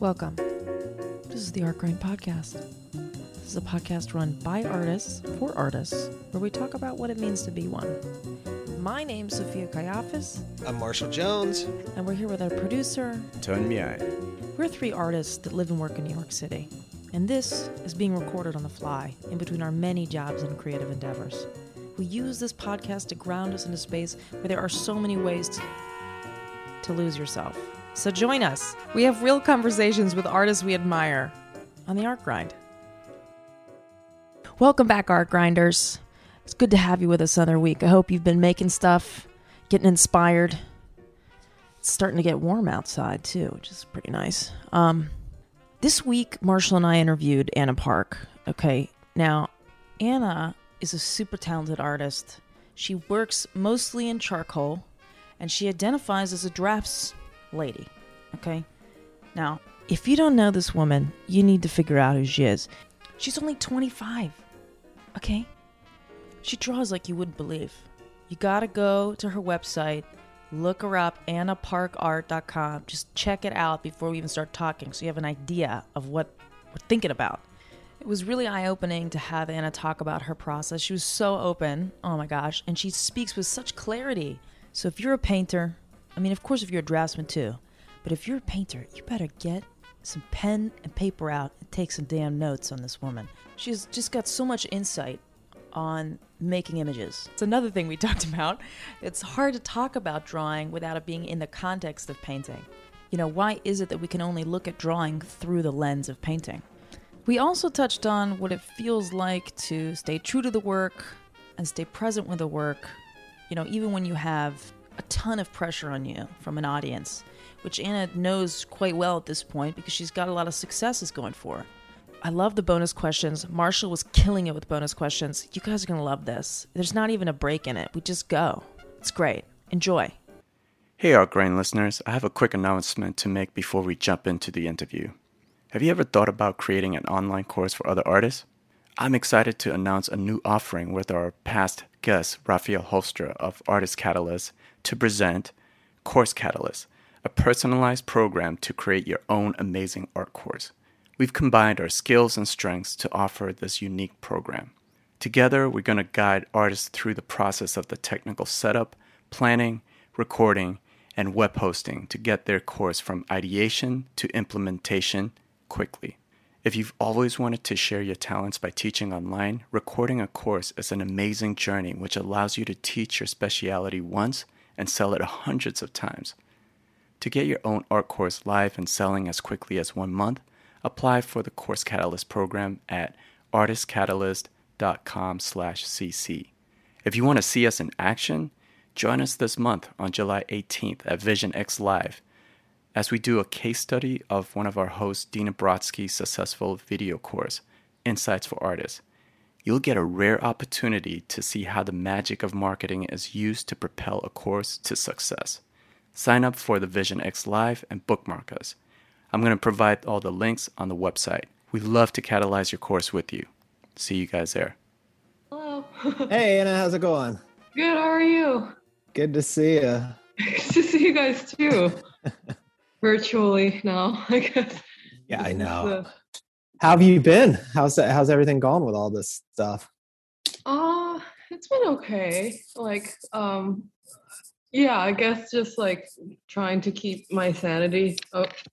Welcome. This is the Art Grind Podcast. This is a podcast run by artists for artists where we talk about what it means to be one. My name's Sophia Kayafas, I'm Marshall Jones. and we're here with our producer. Tun Myaing. We're three artists that live and work in New York City, and this is being recorded on the fly in between our many jobs and creative endeavors. We use this podcast to ground us in a space where there are so many ways to, to lose yourself. So join us. We have real conversations with artists we admire on the Art Grind. Welcome back, Art Grinders. It's good to have you with us another week. I hope you've been making stuff, getting inspired. It's starting to get warm outside too, which is pretty nice. Um, this week, Marshall and I interviewed Anna Park. Okay, now Anna is a super talented artist. She works mostly in charcoal, and she identifies as a drafts lady. Okay, now if you don't know this woman, you need to figure out who she is. She's only 25. Okay, she draws like you wouldn't believe. You gotta go to her website, look her up, annaparkart.com. Just check it out before we even start talking so you have an idea of what we're thinking about. It was really eye opening to have Anna talk about her process. She was so open. Oh my gosh. And she speaks with such clarity. So if you're a painter, I mean, of course, if you're a draftsman too, but if you're a painter, you better get some pen and paper out and take some damn notes on this woman. She's just got so much insight on making images. It's another thing we talked about. It's hard to talk about drawing without it being in the context of painting. You know, why is it that we can only look at drawing through the lens of painting? We also touched on what it feels like to stay true to the work and stay present with the work, you know, even when you have a ton of pressure on you from an audience, which Anna knows quite well at this point because she's got a lot of successes going for her. I love the bonus questions. Marshall was killing it with bonus questions. You guys are going to love this. There's not even a break in it. We just go. It's great. Enjoy. Hey, Art Grind listeners. I have a quick announcement to make before we jump into the interview. Have you ever thought about creating an online course for other artists? I'm excited to announce a new offering with our past guest, Rafael Hoekstra of Artist Catalyst, to present Course Catalyst, a personalized program to create your own amazing art course. We've combined our skills and strengths to offer this unique program. Together, we're going to guide artists through the process of the technical setup, planning, recording, and web hosting to get their course from ideation to implementation quickly. If you've always wanted to share your talents by teaching online, recording a course is an amazing journey which allows you to teach your specialty once and sell it hundreds of times. To get your own art course live and selling as quickly as one month, apply for the Course Catalyst program at artistcatalyst.com slash cc. If you want to see us in action, join us this month on July 18th at Vision X Live as we do a case study of one of our hosts, Dina Brodsky's successful video course, Insights for Artists. You'll get a rare opportunity to see how the magic of marketing is used to propel a course to success. Sign up for the Vision X Live and bookmark us. I'm going to provide all the links on the website. We'd love to catalyze your course with you. See you guys there. Hello. Hey, Anna, how's it going? Good. How are you? Good to see you. Good to see you guys too. Virtually now, I guess. Yeah, I This is know. How have you been? How's that, how's everything gone with all this stuff? Uh, it's been okay. Like, um, yeah, I guess just like trying to keep my sanity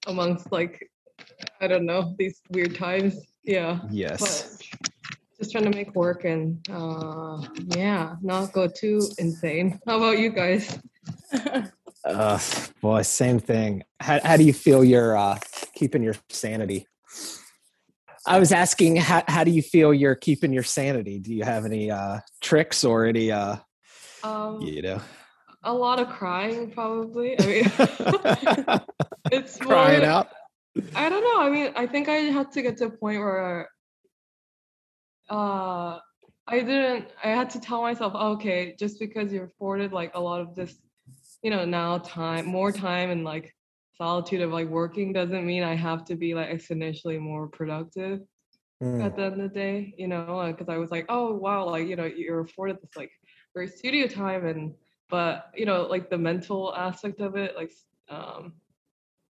amongst like, I don't know, these weird times. Yeah. Yes. But just trying to make work and uh, yeah, not go too insane. How about you guys? Uh, boy, same thing. How, how do you feel you're uh, keeping your sanity? I was asking, how, how do you feel you're keeping your sanity? Do you have any uh, tricks or any, uh, Um, you know, a lot of crying, probably. I mean, it's more, crying out? I don't know. I mean, I think I had to get to a point where uh I didn't I had to tell myself, okay, just because you're afforded like a lot of this, you know, now time, more time and like solitude of like working doesn't mean I have to be like exponentially more productive Mm, at the end of the day, you know, because I was like, oh wow, like you know, you're afforded this like very studio time and but you know, like the mental aspect of it, like um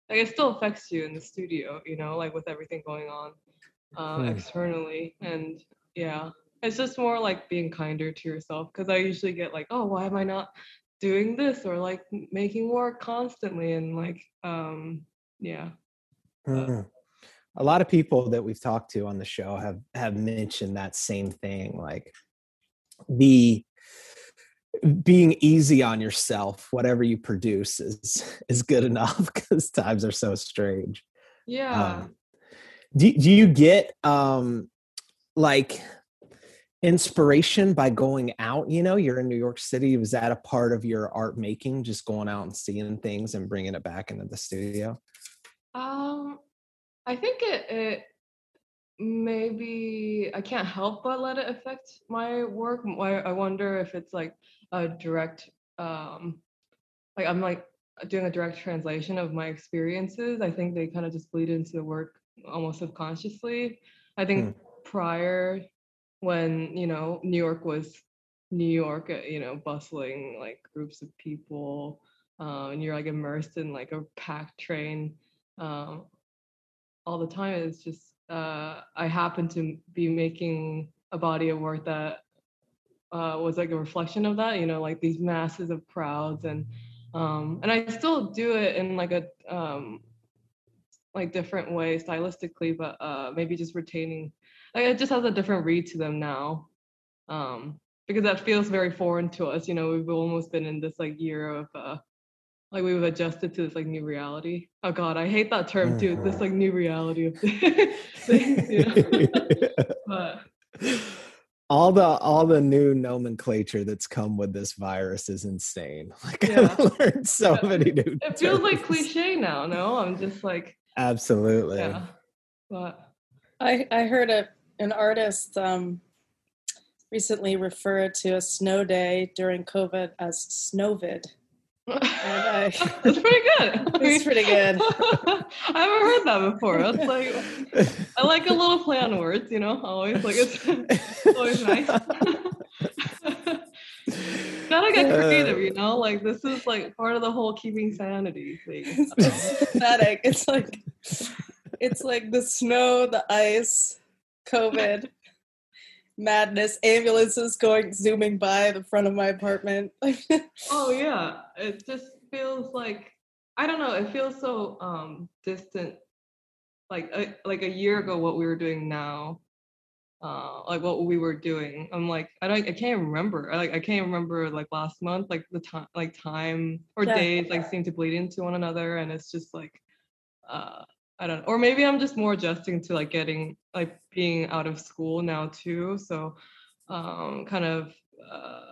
like it still affects you in the studio, you know, like with everything going on uh, Hmm. externally. And yeah, it's just more like being kinder to yourself because I usually get like, oh, why am I not doing this or like making work constantly and like, um, yeah. Mhm. A lot of people that we've talked to on the show have have mentioned that same thing, like the being easy on yourself. Whatever you produce is is good enough because times are so strange. Yeah. Um, do do you get um like inspiration by going out? You know, you're in New York City. Was that a part of your art making, just going out and seeing things and bringing it back into the studio? Um, I think it, it maybe I can't help but let it affect my work. I, I wonder if it's like a direct, um, like I'm like doing a direct translation of my experiences. I think they kind of just bleed into the work almost subconsciously. I think prior, when you know New York was New York, uh, you know, bustling like groups of people, uh, and you're like immersed in like a packed train um, all the time. It's just uh, I happen to be making a body of work that uh, was like a reflection of that. You know, like these masses of crowds, and um, and I still do it in like a um, like different way stylistically, but uh, maybe just retaining. Like it just has a different read to them now. Um, because that feels very foreign to us. You know, we've almost been in this like year of uh, like we've adjusted to this like new reality. Oh God, I hate that term too. This like new reality of things. You know? but all the all the new nomenclature that's come with this virus is insane. Like Yeah. I've learned so Yeah. many new. it feels like cliche now. No, I'm just like Absolutely. yeah. But I, I heard a, an artist um, recently referred to a snow day during COVID as snowvid. I- it's pretty good. It's pretty good. I haven't heard that before. That's like I like a little play on words, you know. Always like it's always nice. Gotta get creative, you know. Like this is like part of the whole keeping sanity thing. It's, it's pathetic. It's like it's like the snow, the ice, COVID, madness, ambulances going zooming by the front of my apartment. Oh yeah, it just feels like I don't know. It feels so um distant. Like a, like a year ago, what we were doing now, uh, like what we were doing. I'm like I don't I can't remember. I, like I can't remember like last month. Like the time like time or Yeah. days like seem to bleed into one another, and it's just like uh I don't know. Or maybe I'm just more adjusting to like getting like being out of school now too. So um kind of uh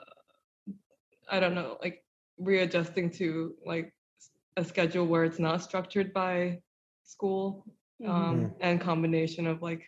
I don't know, like readjusting to like a schedule where it's not structured by school Mm-hmm. um and combination of like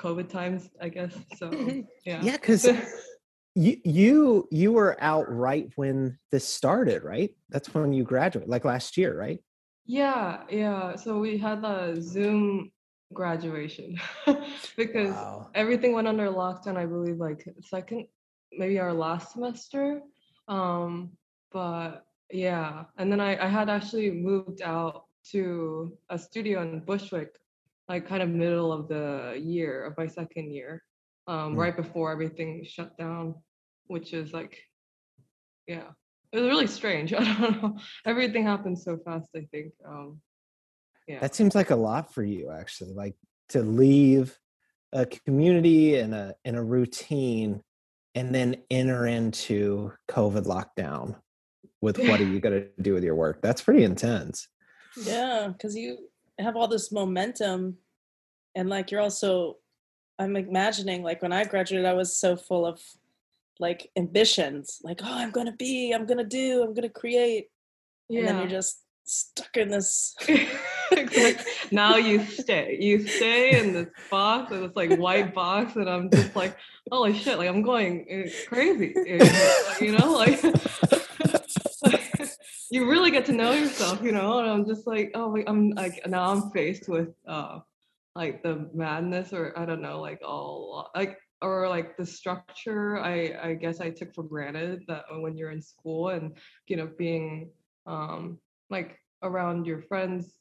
COVID times, I guess. So yeah. Yeah, because you you you were out right when this started, right? That's when you graduated, like last year, right? Yeah, yeah. So we had the Zoom graduation because Wow. everything went under lockdown, I believe, like second, maybe our last semester. Um, but yeah, and then I, I had actually moved out to a studio in Bushwick, like kind of middle of the year of my second year, um, Mm. right before everything shut down, which is like, yeah, it was really strange. I don't know. Everything happened so fast, I think. Um, yeah. That seems like a lot for you, actually. Like to leave a community and a and a routine, and then enter into COVID lockdown. With what are you going to do with your work? That's pretty intense. Yeah, because you have all this momentum, and like you're also, I'm imagining like when I graduated, I was so full of like ambitions, like oh, I'm gonna be, I'm gonna do, I'm gonna create, and then you're just stuck in this. Now you stay. You stay in this box, and it's like white box, and I'm just like, holy shit! Like I'm going uh, crazy. uh, You know, like you really get to know yourself. You know, and I'm just like, oh, I'm like now I'm faced with uh like the madness, or I don't know, like all like or like the structure. I I guess I took for granted that when you're in school and you know being um like around your friends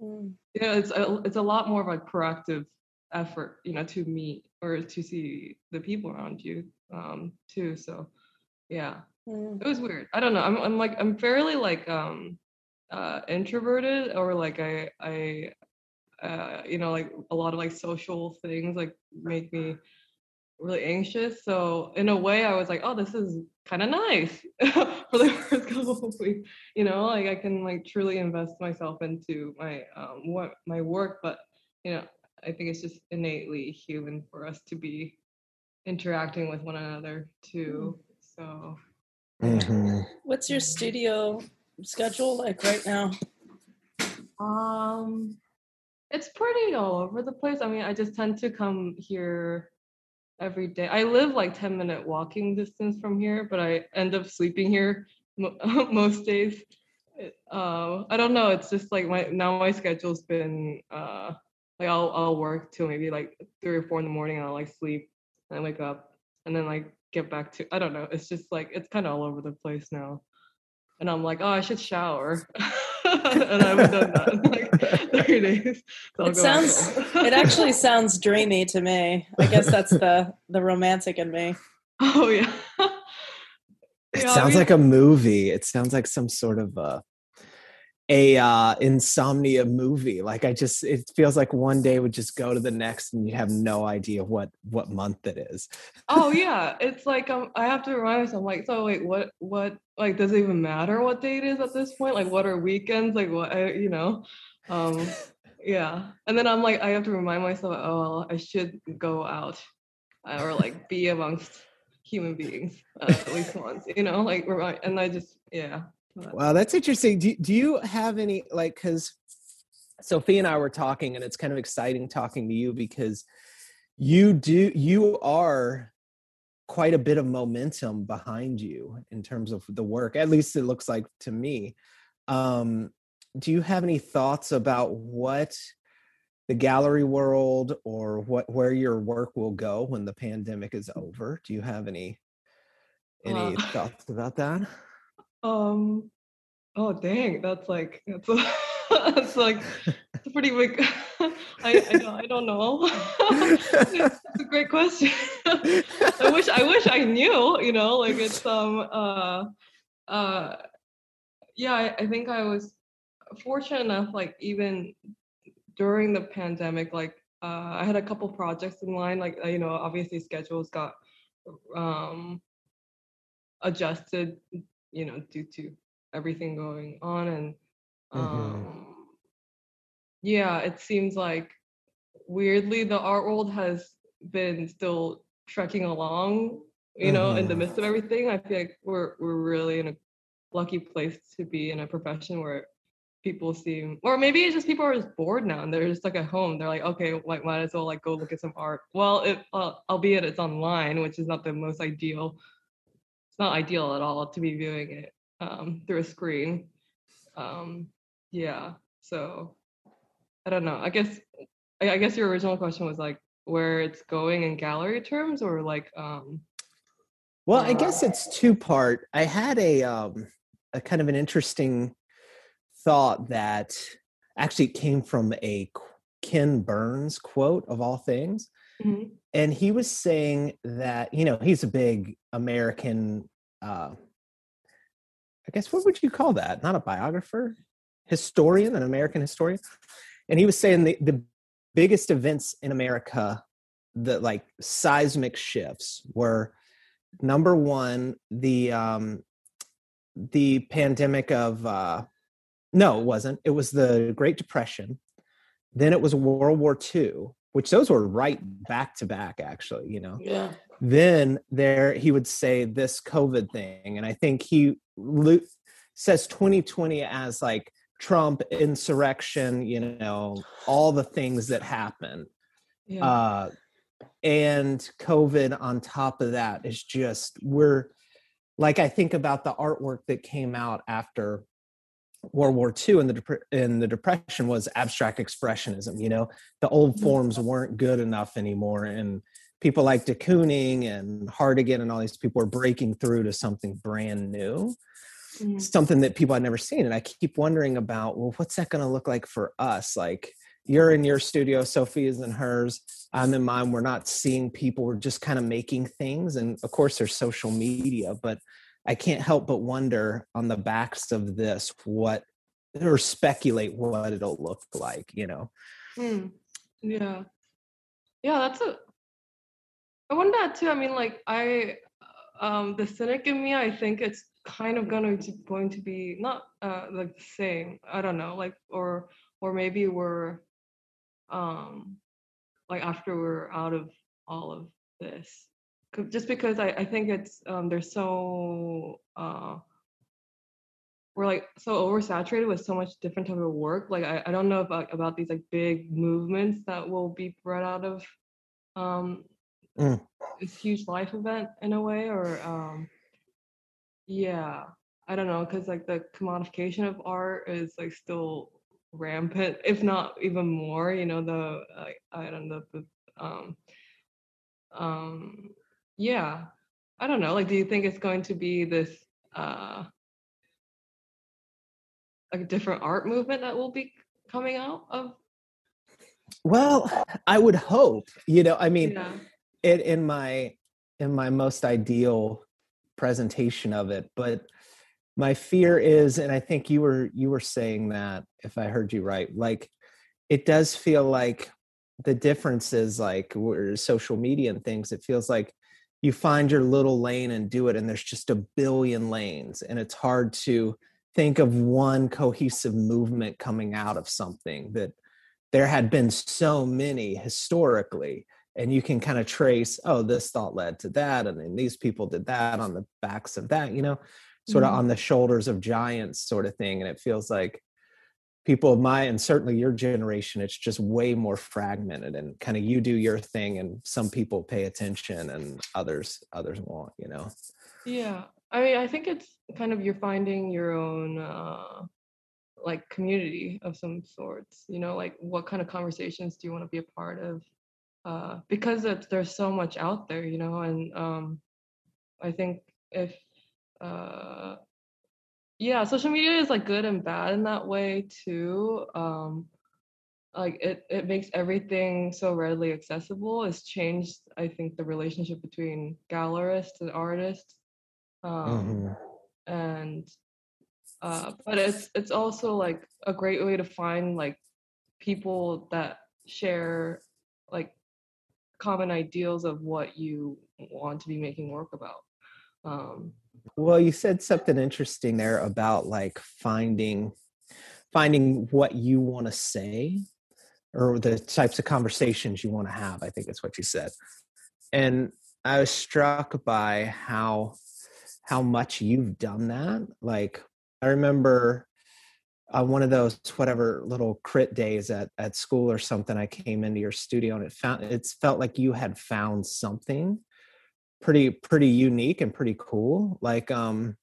Mm. yeah, it's a, it's a lot more of a proactive effort, you know, to meet or to see the people around you um, too. So, yeah, Mm. it was weird. I don't know. I'm I'm like I'm fairly like um uh introverted or like I I uh you know like a lot of like social things like make me really anxious. So in a way I was like, oh this is kind of nice for the first couple of weeks. You know, like I can like truly invest myself into my um what my work, but you know, I think it's just innately human for us to be interacting with one another too. So Mhm. What's your studio schedule like right now? Um, it's pretty all over the place. I mean, I just tend to come here every day. I live like 10 minute walking distance from here, but I end up sleeping here most days. Uh, I don't know. It's just like my now my schedule's been uh like I'll I'll work till maybe like three or four in the morning and I'll like sleep and I wake up and then like get back to I don't know. It's just like it's kind of all over the place now. And I'm like, oh, I should shower. and I haven't done that in like 30 days. So It sounds- It actually sounds dreamy to me. I guess that's the the romantic in me. Oh yeah. It Yeah, I sounds mean- like a movie. It sounds like some sort of a a uh, insomnia movie. Like I just, it feels like one day would just go to the next, and you have no idea what what month it is. oh yeah. It's like um, I have to remind myself. like, so wait, what? What? Like, does it even matter what day it is at this point? Like, what are weekends? Like, what? I, you know. Um, yeah. And then I'm like, I have to remind myself. Oh, well, I should go out uh, or like be amongst human beings uh, at least once. You know, like remind. And I just yeah. Wow, that's interesting. Do, do you have any like because Sophie and I were talking, and it's kind of exciting talking to you because you do you are quite a bit of momentum behind you in terms of the work. At least it looks like to me. Um, do you have any thoughts about what the gallery world or what where your work will go when the pandemic is over? Do you have any any thoughts about that? Um. Oh dang, that's like that's a, that's like it's a pretty big. I I don't I don't know. it's, a great question. I wish I wish I knew. You know, like it's um uh uh yeah. I, I think I was fortunate enough. Like even during the pandemic, like uh, I had a couple projects in line. Like uh, you know, obviously schedules got um adjusted you know due to everything going on and Mhm. um yeah it seems like weirdly the art world has been still trekking along you know in the Mhm. midst of everything i feel like we're we're really in a lucky place to be in a profession where people seem or maybe it's just people are just bored now and they're just like at home they're like okay like might as well like go look at some art well it uh, albeit it's online which is not the most ideal it's not ideal at all to be viewing it um, through a screen. Um, yeah, so I don't know. I guess I, I guess your original question was like where it's going in gallery terms, or like um, Well, I guess it's two part. I had a um a kind of an interesting thought that actually came from a Ken Burns quote of all things. Mhm. And he was saying that, you know, he's a big American uh I guess what would you call that? Not a biographer, historian, an American historian. And he was saying the, the biggest events in America, the like seismic shifts were number one the um the pandemic of uh no it wasn't it was the great depression then it was world war ii which those were right back to back actually you know? Yeah. then there he would say this covid thing and i think he lo- says 2020 as like trump insurrection you know all the things that happen yeah, uh and covid on top of that is just we're like i think about the artwork that came out after world war ii and the dep- in the depression was abstract expressionism you know the old forms weren't good enough anymore and people like de kooning and Hartigan and all these people were breaking through to something brand new Mhm. something that people had never seen. And I keep wondering about, well, what's that going to look like for us? Like you're in your studio, Sophia's in hers, I'm in mine. We're not seeing people. We're just kind of making things. And of course, there's social media, but I can't help but wonder on the backs of this what or speculate what it'll look like, you know. Hmm. Yeah. Yeah, that's a. I wonder that too. I mean, like I, um, the cynic in me, I think it's kind of going to going to be not uh like the same. I don't know, like or or maybe we're, um, like after we're out of all of this, 'Cause- just because I I think it's um there's so uh we're like so oversaturated with so much different type of work. Like I, I don't know about about these like big movements that will be bred out of um Mm. this huge life event in a way or um yeah I don't know because like the commodification of art is like still rampant if not even more you know the like I don't know the um um yeah. I don't know like do you think it's going to be this uh a different art movement that will be coming out of Well, I would hope, you know, I mean, yeah. it in my in my most ideal presentation of it but my fear is and i think you were you were saying that if i heard you right like it does feel like the difference is like where social media and things it feels like you find your little lane and do it and there's just a billion lanes and it's hard to think of one cohesive movement coming out of something that there had been so many historically and you can kind of trace oh this thought led to that and then these people did that on the backs of that you know sort of Mhm. on the shoulders of giants sort of thing and it feels like people of my and certainly your generation it's just way more fragmented and kind of you do your thing and some people pay attention and others others won't you know Yeah, I mean, I think it's kind of you're finding your own uh, like community of some sorts. You know, like what kind of conversations do you want to be a part of? Uh, because there's so much out there, you know, and um, I think if uh, yeah, social media is like good and bad in that way too. Um, like it, it makes everything so readily accessible. It's changed, I think, the relationship between gallerists and artists um Mhm. and uh but it's it's also like a great way to find like people that share like common ideals of what you want to be making work about um Well, you said something interesting there about like finding finding what you want to say or the types of conversations you want to have. I think it's what you said. And I was struck by how how much you've done that. Like I remember on one of those whatever little crit days at at school or something, I came into your studio and it found it's felt like you had found something pretty pretty unique and pretty cool like um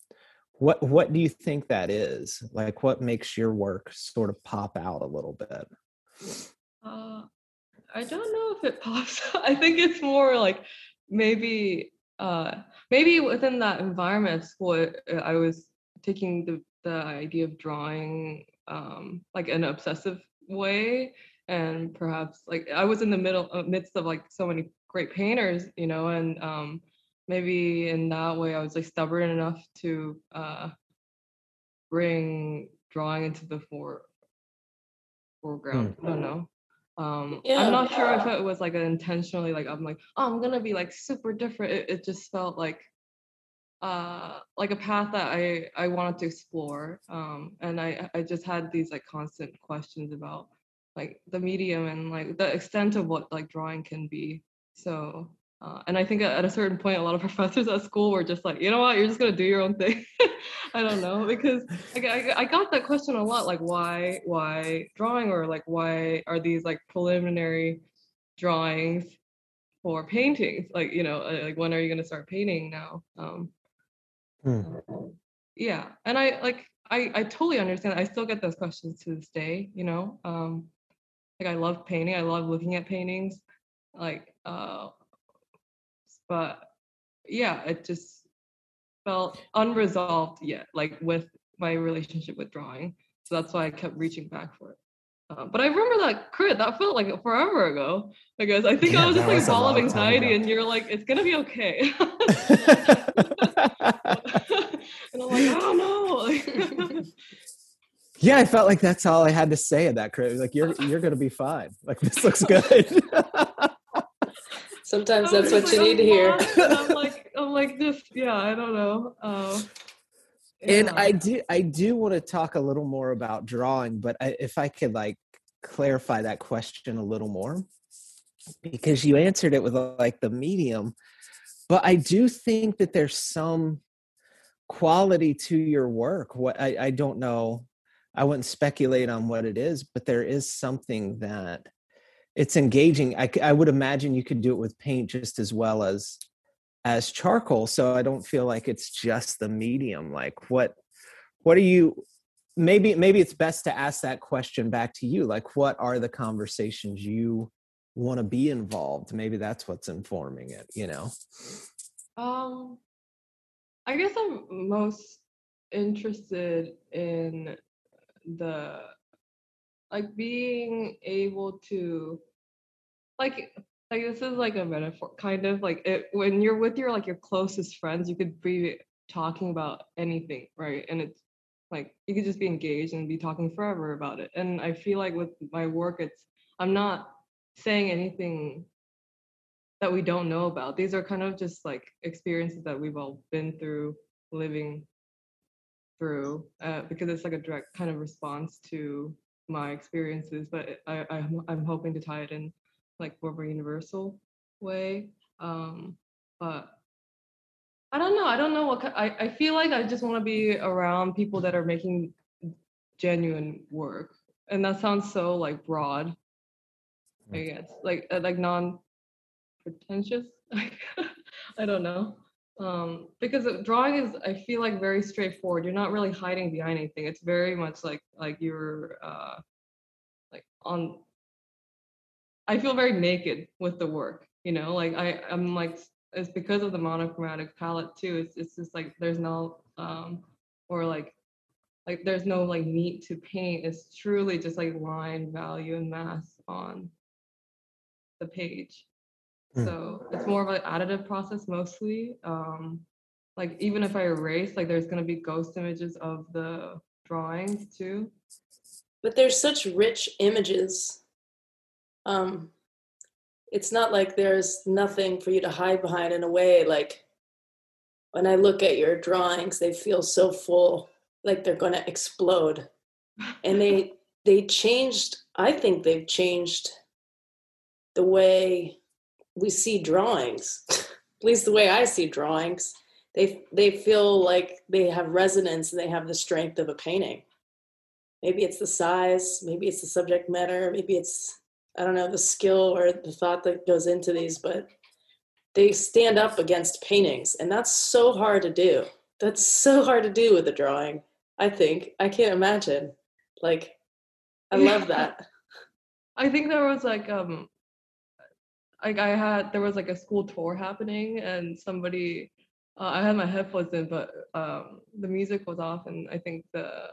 what what do you think that is? Like what makes your work sort of pop out a little bit? Uh i don't know if it pops i think it's more like maybe uh maybe within that environment at school i was taking the the idea of drawing um like an obsessive way and perhaps like i was in the middle uh, midst of like so many great painters you know and um maybe in that way i was like stubborn enough to uh bring drawing into the fore foreground. I don't know. Um Yeah. i'm not sure if it was like intentionally like i'm like oh i'm gonna be like super different. It, it just felt like uh like a path that i i wanted to explore um and i i just had these like constant questions about like the medium and like the extent of what like drawing can be so uh, and i think at, a certain point a lot of professors at school were just like you know what? You're just gonna do your own thing. I don't know because like, I, I got that question a lot like why why drawing? or like why are these like preliminary drawings for paintings? Like you know uh, like when are you going to start painting now? Um Hmm. yeah and i like i i totally understand i still get those questions to this day you know? Um like i love painting i love looking at paintings like uh but yeah it just felt unresolved yet, like with my relationship with drawing. So that's why I kept reaching back for it. Uh, but I remember that crit. That felt like forever ago. I guess I think Yeah, I was just like was ball of anxiety, and you're like, "It's gonna be okay." and I'm like, "Oh no!" yeah, I felt like that's all I had to say in that crit. Like you're you're gonna be fine. Like this looks good. Sometimes that's just what you need to hear. "I'm lost," and I'm like, I'm like, just yeah, I don't know. Uh, and. I do I do want to talk a little more about drawing, but I, if I could like clarify that question a little more, because you answered it with like the medium, but I do think that there's some quality to your work. What I, I don't know, I wouldn't speculate on what it is, but there is something that it's engaging. I would imagine you could do it with paint just as well as as charcoal. So I don't feel like it's just the medium. Like what what are you maybe maybe it's best to ask that question back to you. Like what are the conversations you want to be involved? Maybe that's what's informing it, you know. Um, I guess I'm most interested in the like being able to like like this is like a metaphor kind of like it when you're with your like your closest friends you could be talking about anything right and it's like you could just be engaged and be talking forever about it and i feel like with my work it's i'm not saying anything that we don't know about. These are kind of just like experiences that we've all been through, living through, uh, because it's like a direct kind of response to my experiences. But I, I'm, I'm hoping to tie it in like more of a universal way. Um, but I don't know. I don't know what I, I feel like I just want to be around people that are making genuine work. And that sounds so like broad. I guess like uh, like non pretentious. I don't know. Um, because drawing is, I feel like, very straightforward. You're not really hiding behind anything. It's very much like like you're uh, like on. I feel very naked with the work. You know, like I I'm like it's because of the monochromatic palette too. It's it's just like there's no um or like like there's no like meat to paint. It's truly just like line, value, and mass on the page. Hmm. So it's more of an additive process mostly. Um, like even if I erase, like there's gonna be ghost images of the drawings too. but there's such rich images um it's not like there's nothing for you to hide behind in a way like when i look at your drawings they feel so full like they're going to explode and they they changed i think they've changed the way we see drawings. At least the way i see drawings they they feel like they have resonance and they have the strength of a painting. Maybe it's the size maybe it's the subject matter maybe it's i don't know the skill or the thought that goes into these but they stand up against paintings and that's so hard to do. That's so hard to do with a drawing i think. I can't imagine. Like i love that. I think there was like um like I had there was like a school tour happening and somebody uh, I had my headphones in but um the music was off and I think the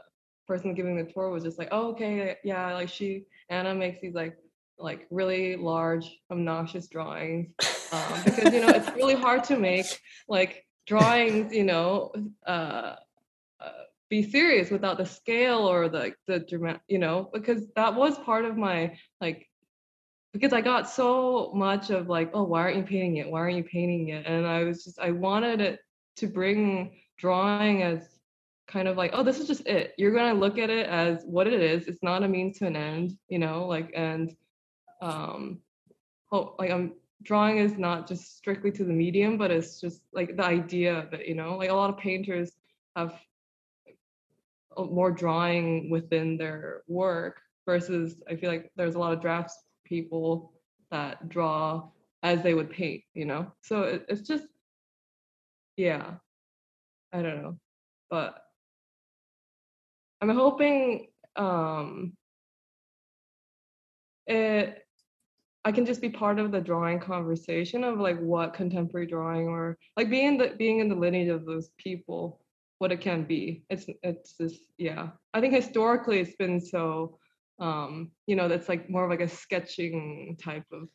person giving the tour was just like oh okay yeah like she Anna makes these like like really large obnoxious drawings um, because you know it's really hard to make like drawings you know uh, uh be serious without the scale or the the dramatic you know because that was part of my like because I got so much of like, oh, why aren't you painting it? Why aren't you painting it? And I was just, I wanted it to bring drawing as kind of like, oh, this is just it. You're gonna look at it as what it is. It's not a means to an end, you know, like and um oh like I'm drawing is not just strictly to the medium, but it's just like the idea of it, you know, like a lot of painters have more drawing within their work versus I feel like there's a lot of drafts people that draw as they would paint, you know? So it, it's just, yeah, I don't know. But I'm hoping um, it, I can just be part of the drawing conversation of like what contemporary drawing or like being the being in the lineage of those people, what it can be. It's it's just yeah. I think historically it's been so um, you know, that's like more of like a sketching type of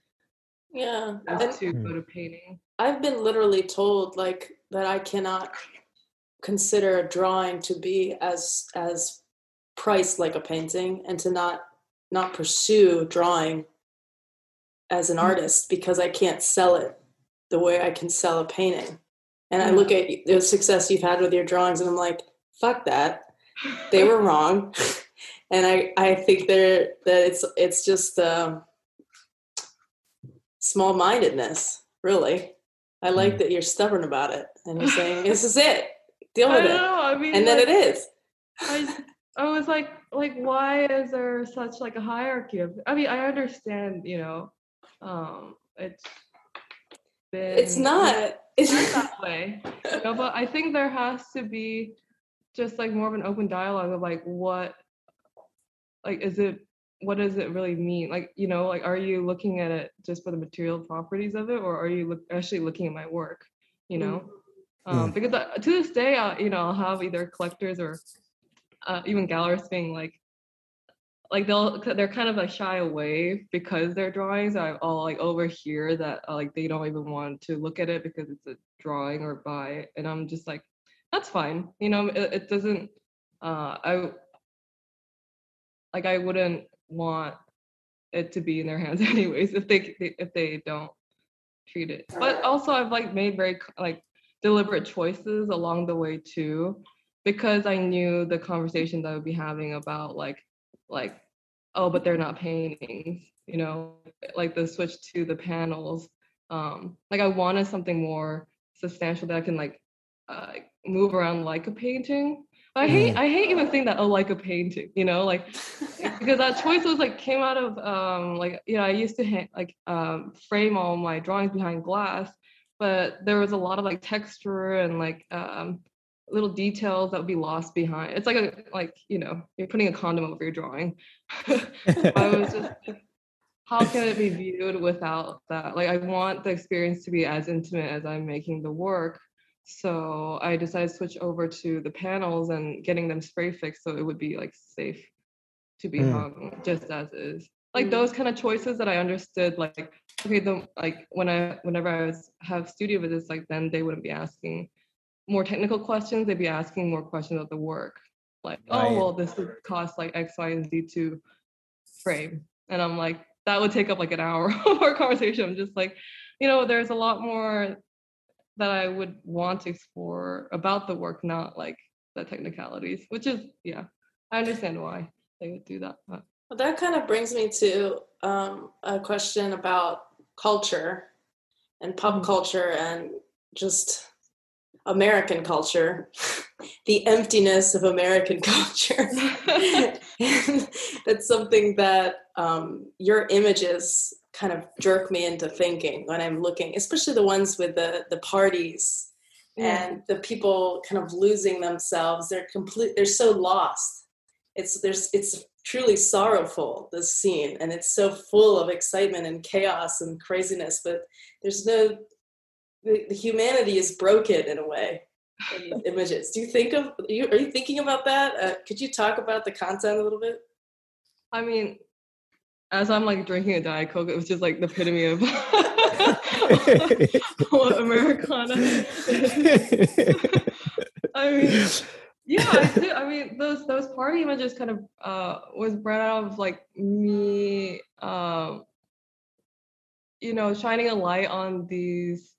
Yeah. as to Hmm. go to painting. I've been literally told like that I cannot consider a drawing to be as as priced like a painting and to not not pursue drawing as an artist because I can't sell it the way I can sell a painting. And I look at the success you've had with your drawings and I'm like, fuck that. They were wrong. and I, I think they're that it's it's just um, small mindedness, really. I like Mm. that you're stubborn about it and you're saying, This is it. Deal I with don't it. know. I mean, And then it is. I I was like like why is there such like a hierarchy of I mean I understand you know um it's been It's not. It's not that way you know but I think there has to be just like more of an open dialogue of like what like is it what does it really mean? Like you know like are you looking at it just for the material properties of it or are you look, actually looking at my work you know? Um, because uh, to this day I, you know i'll have either collectors or uh, even gallerists being like like they'll they're kind of like shy away because their drawings. Are all like overhear that uh, like they don't even want to look at it because it's a drawing or buy it. and i'm just like that's fine you know? It, it doesn't uh i like i wouldn't want it to be in their hands anyways if they if they don't treat it. But also i've like made very like deliberate choices along the way too because i knew the conversations i would be having about like like oh but they're not paintings you know like the switch to the panels. Um like i wanted something more substantial that i can like uh, move around like a painting i hate i hate even saying that oh like a painting you know like because that choice was like came out of um like you know i used to ha- like um frame all my drawings behind glass but there was a lot of like texture and like um little details that would be lost behind. It's like a like you know you're putting a condom over your drawing. I was just how can it be viewed without that? Like i want the experience to be as intimate as i'm making the work so i decided to switch over to the panels and getting them spray fixed so it would be like safe to be Mm. hung just as is like Mm. those kind of choices that i understood like okay the like when i whenever i was have studio visits like then they wouldn't be asking more technical questions they'd be asking more questions of the work like Right. oh well this would cost like x y and z to frame and i'm like that would take up like an hour of our conversation i'm just like you know there's a lot more that i would want to explore about the work not like the technicalities which is yeah i understand why they would do that but Well, that kind of brings me to um, a question about culture and pop Mhm. culture and just American culture, the emptiness of American culture. and that's something that um, your images kind of jerk me into thinking when I'm looking, especially the ones with the the parties Yeah. and the people kind of losing themselves. They're complete. They're so lost. It's there's it's truly sorrowful this scene, and it's so full of excitement and chaos and craziness. But there's no the, the humanity is broken in a way in these images. Do you think of are you, are you thinking about that? Uh, could you talk about the content a little bit? I mean, as I'm like drinking a Diet Coke, it was just like the epitome of what Americana. I mean, yeah, I, do. I mean, those those party images kind of uh, was bred out of like me, um, you know, shining a light on these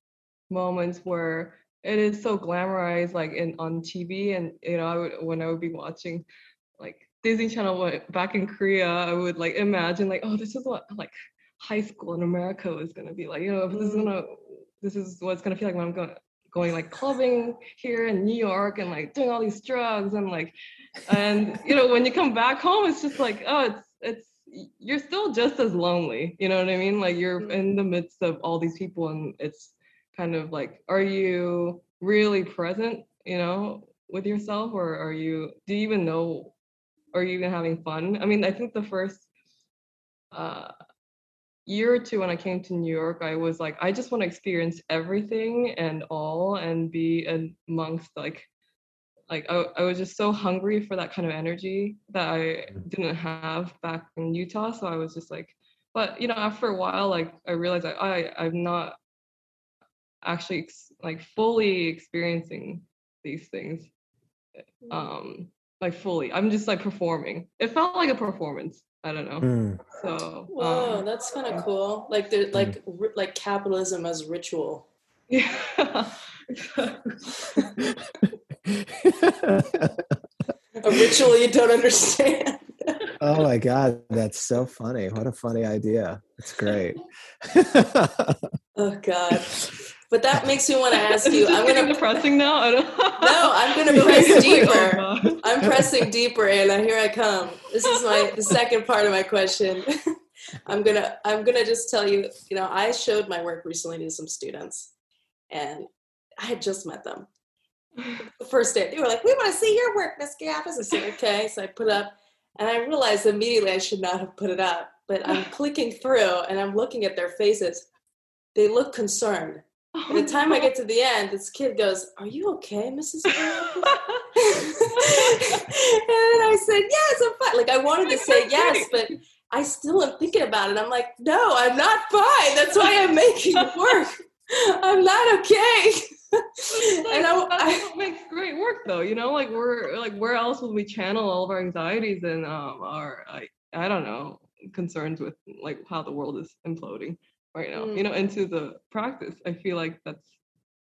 moments where it is so glamorized, like in on TV, and you know, I would when I would be watching like Disney Channel back in Korea, I would like imagine like, oh, this is what like high school in America is gonna be like. You know, this is Mhm. gonna this is what it's gonna feel like when I'm going going like clubbing here in New York and like doing all these drugs and like and you know when you come back home it's just like oh it's it's you're still just as lonely you know what i mean like you're Mhm. in the midst of all these people and it's kind of like are you really present you know with yourself or are you do you even know are you even having fun i mean i think the first uh year or two when I came to New York, I was like, I just want to experience everything and all and be amongst like like I, I was just so hungry for that kind of energy that I Mm-hmm. didn't have back in Utah. So I was just like, but you know, after a while, like I realized that I I'm not actually ex- like fully experiencing these things um like fully i'm just like performing it felt like a performance i don't know Mm. so Whoa, um, that's kind of cool. Like there, like ri- like capitalism as ritual. yeah A ritual you don't understand. oh my god, that's so funny. What a funny idea. That's great. Oh God. But that makes me want to ask you. I'm gonna depressing now I don't No, I'm gonna press oh deeper. I'm pressing deeper, Anna. Here I come. This is my the second part of my question. I'm gonna I'm gonna just tell you. You know, I showed my work recently to some students, and I had just met them. The first day, they were like, "We want to see your work, Miss Gavis." I said, "Okay." So I put up, and I realized immediately I should not have put it up. But I'm clicking through, and I'm looking at their faces. They look concerned. By the time I get to the end, this kid goes, "Are you okay, Mrs. Gavis?" and I said, yes, I'm fine. Like I wanted to say yes, but I still am thinking about it. I'm like, no, I'm not fine. That's why I'm making it work. I'm not okay. and I, that's I, what makes great work though you know like we're like where else would we channel all of our anxieties and um our like i don't know concerns with like how the world is imploding right now you Mm. know into the practice i feel like that's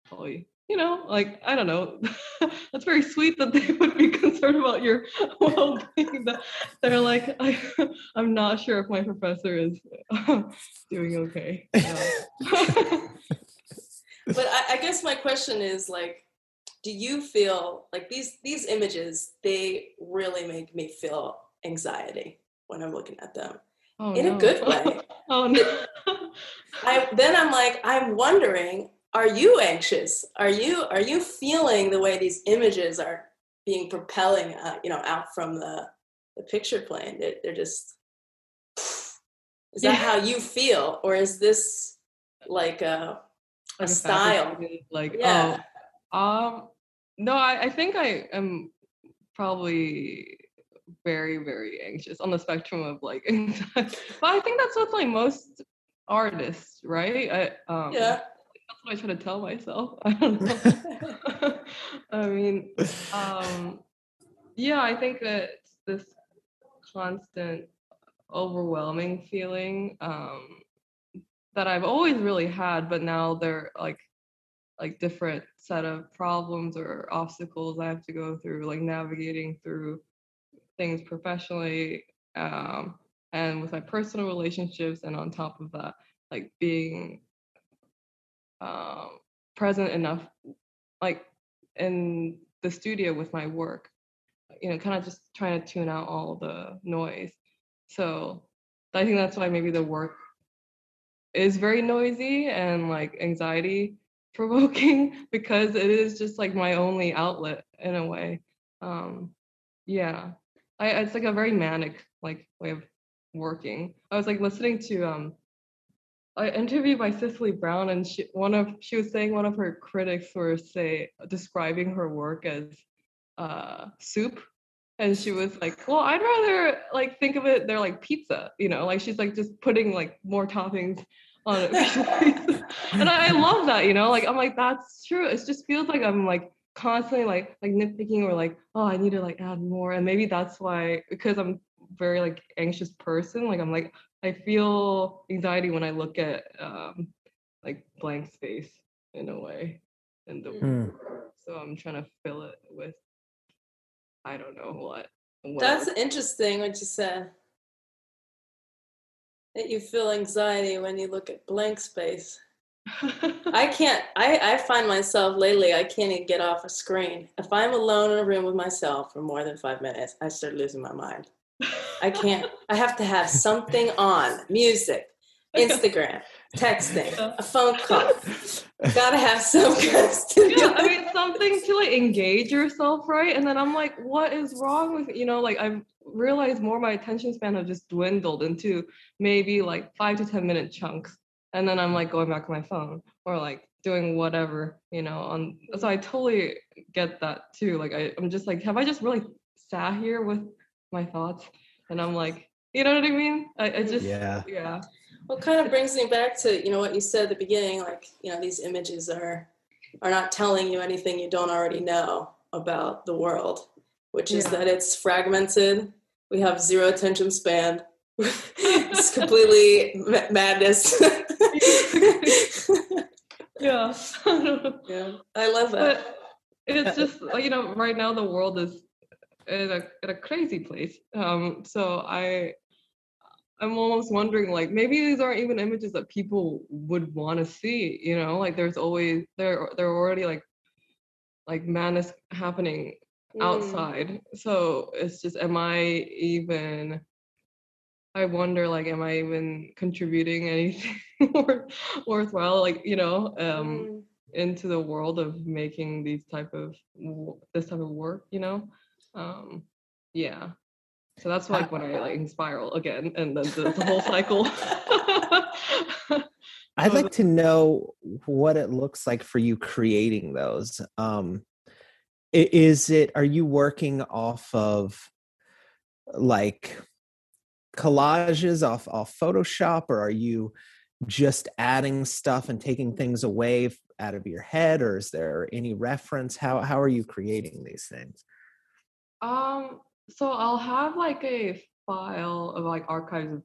probably you know like i don't know that's very sweet that they would be concerned about your well-being that they're like I, i'm not sure if my professor is doing okay but I, I guess my question is like, do you feel like these these images? They really make me feel anxiety when I'm looking at them Oh, in a good way. Oh no I then I'm like, I'm wondering, are you anxious? Are you are you feeling the way these images are being propelling, uh, you know, out from the the picture plane? They're, they're just. Is that Yeah. how you feel, or is this like a like style. Like, Yeah. oh, um, no, I, I think I am probably very, very anxious on the spectrum of like anxiety. but I think that's with like most artists, right? I, um, yeah? That's what I try to tell myself. I don't know. I mean, um, yeah, I think that this constant, overwhelming feeling um, that I've always really had, but now they're like like different set of problems or obstacles I have to go through, like navigating through things professionally um, and with my personal relationships, and on top of that, like being um, present enough, like in the studio with my work, you know, kind of just trying to tune out all the noise. So I think that's why maybe the work is very noisy and like anxiety provoking because it is just like my only outlet in a way. Um, yeah, I, it's like a very manic like way of working. I was like listening to um an interview by Cecily Brown, and she one of she was saying one of her critics were say describing her work as uh, soup, and she was like, "Well, I'd rather like think of it they're like pizza, you know, like she's like just putting like more toppings on it." and I, I love that, you know, like I'm like that's true. It just feels like I'm like constantly like like nitpicking or like oh I need to like add more, and maybe that's why because I'm very like anxious person, like I'm like I feel anxiety when I look at um, like blank space in a way in the Hmm. so I'm trying to fill it with I don't know what. That's interesting what you said. That you feel anxiety when you look at blank space. I can't. I, I find myself lately. I can't even get off a screen. If I'm alone in a room with myself for more than five minutes, I start losing my mind. I can't. I have to have something on: music, Instagram, texting, a phone call. Gotta have some kind yeah. I mean something to like engage yourself, right? And then I'm like, what is wrong with you know, like I've realized more my attention span has just dwindled into maybe like five to ten minute chunks, and then I'm like going back to my phone or like doing whatever, you know. On so I totally get that too. Like I, I'm just like, have I just really sat here with my thoughts? And I'm like, you know what I mean? I, I just Yeah. yeah. Well, kind of brings me back to you know what you said at the beginning, like you know these images are are not telling you anything you don't already know about the world, which is Yeah. that it's fragmented. We have zero attention span. it's completely madness. yeah. yeah, I love that. but it's just you know right now the world is in a, in a crazy place um so i i'm almost wondering like maybe these aren't even images that people would want to see you know like there's always there there are already like like madness happening Mm. outside so it's just am i even i wonder like am i even contributing anything worthwhile like you know um Mm. into the world of making these type of this type of work you know um yeah so that's like when i like spiral again and then the, the whole cycle I'd like to know what it looks like for you creating those. Um, is it? Are you working off of like collages off off Photoshop, or are you just adding stuff and taking things away out of your head, or is there any reference? How how are you creating these things? um so i'll have like a file of like archives of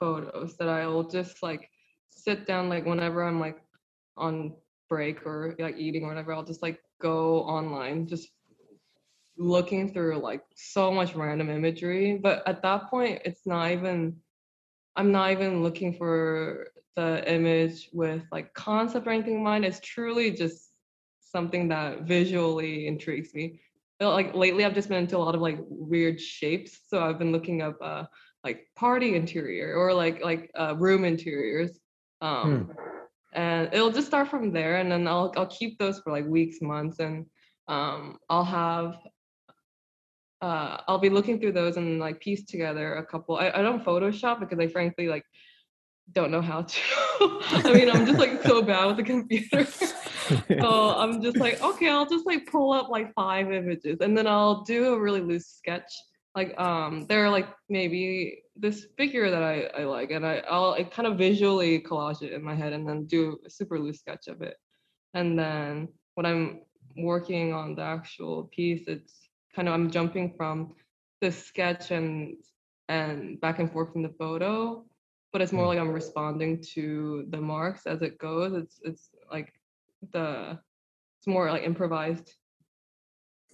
photos that i'll just like sit down like whenever i'm like on break or like eating or whatever i'll just like go online just looking through like so much random imagery but at that point it's not even i'm not even looking for the image with like concept or anything. In mind it's truly just something that visually intrigues me. But, like lately i've just been into a lot of like weird shapes. So i've been looking up uh like party interior or like like uh, room interiors. Um and it'll just start from there and then i'll i'll keep those for like weeks months and um i'll have uh i'll be looking through those and like piece together a couple i, I don't photoshop because i frankly like don't know how to. I mean i'm just like so bad with the computer. So i'm just like okay i'll just like pull up like five images and then i'll do a really loose sketch. Like um there are like maybe this figure that i i like and i i'll I kind of visually collage it in my head and then do a super loose sketch of it. And then when i'm working on the actual piece it's kind of i'm jumping from the sketch and and back and forth from the photo but it's more Mm. like i'm responding to the marks as it goes it's it's like the it's more like improvised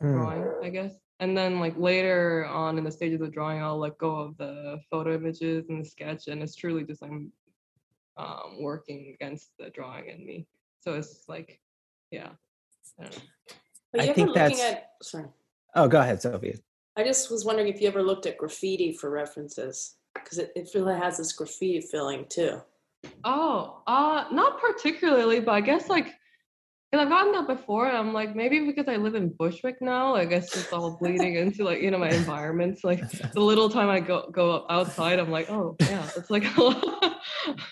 Hmm. drawing i guess and then like later on in the stage of the drawing i'll let go of the photo images and the sketch and it's truly just i'm um, working against the drawing in me so it's like yeah I don't I think that's- at? Sorry, Oh, go ahead, Sophia. I just was wondering if you ever looked at graffiti for references because it, it really has this graffiti feeling too. Oh, uh, not particularly, but I guess like, cause I've gotten that before. I'm like, maybe because I live in Bushwick now, I guess it's all bleeding into like you know my environments. Like the little time I go go outside, I'm like, oh yeah, it's like a lot.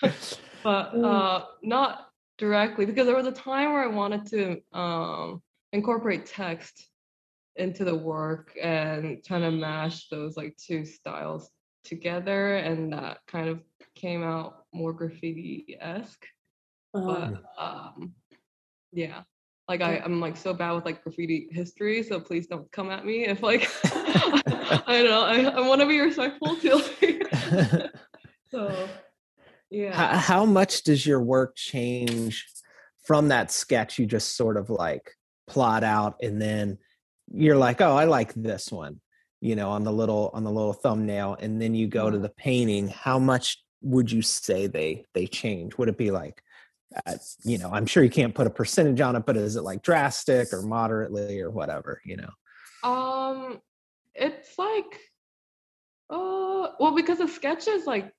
but uh, not directly because there was a time where I wanted to um incorporate text into the work and trying to mash those like two styles together, and that kind of came out more graffiti esque. Uh, But um, yeah, like I, I'm like so bad with like graffiti history, so please don't come at me if like I don't know. I, I want to be respectful to like, so yeah. how, how much does your work change from that sketch you just sort of like plot out and then you're like oh i like this one you know on the little on the little thumbnail and then you go to the painting how much would you say they they change? Would it be like uh, you know i'm sure you can't put a percentage on it but is it like drastic or moderately or whatever you know? Um, it's like, uh, well, because the sketch is like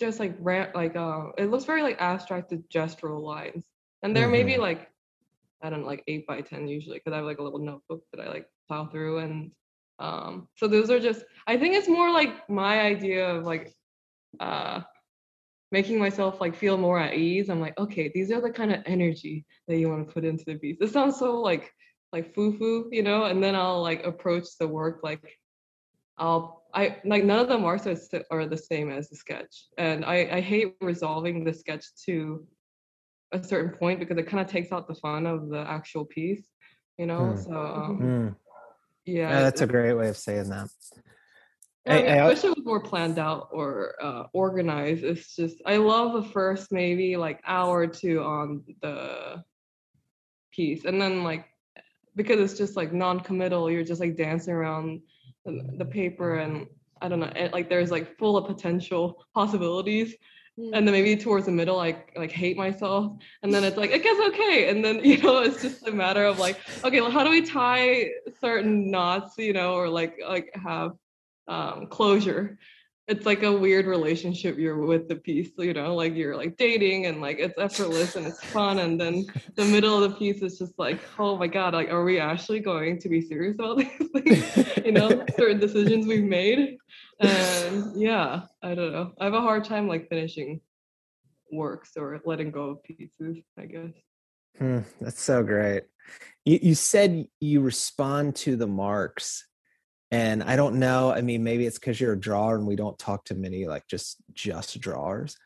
just like ran like uh, it looks very like abstract to gestural lines, and they're maybe Mhm. like, I don't know, like eight by ten usually, because I have like a little notebook that I like plow through, and Um, so those are just I think it's more like my idea of like uh making myself like feel more at ease. I'm like, okay, these are the kind of energy that you want to put into the piece. This sounds so like like foo-foo, you know, and then I'll like approach the work like I'll I like none of the marks are, are the same as the sketch. And I, I hate resolving the sketch to a certain point because it kind of takes out the fun of the actual piece, you know. Hmm. So um, Mm. Yeah, Yeah, that's a great way of saying that. I, mean, I- I I- wish it was more planned out or uh, organized. It's just I love the first maybe like hour or two on the piece, and then like because it's just like non-committal, you're just like dancing around the, the paper, and I don't know, it, like there's like full of potential possibilities. And then maybe towards the middle, I like hate myself, and then it's like it gets okay, and then you know it's just a matter of like, okay, well, how do we tie certain knots, you know, or like like have um, closure. It's like a weird relationship you're with the piece, you know, like you're like dating and like it's effortless and it's fun. And then the middle of the piece is just like, oh my God, like, are we actually going to be serious about these things? you know, certain decisions we've made. And yeah, I don't know. I have a hard time like finishing works or letting go of pieces, I guess. Hmm, that's so great. You, you said you respond to the marks, and I don't know. I mean, maybe it's because you're a drawer and we don't talk to many like just just drawers.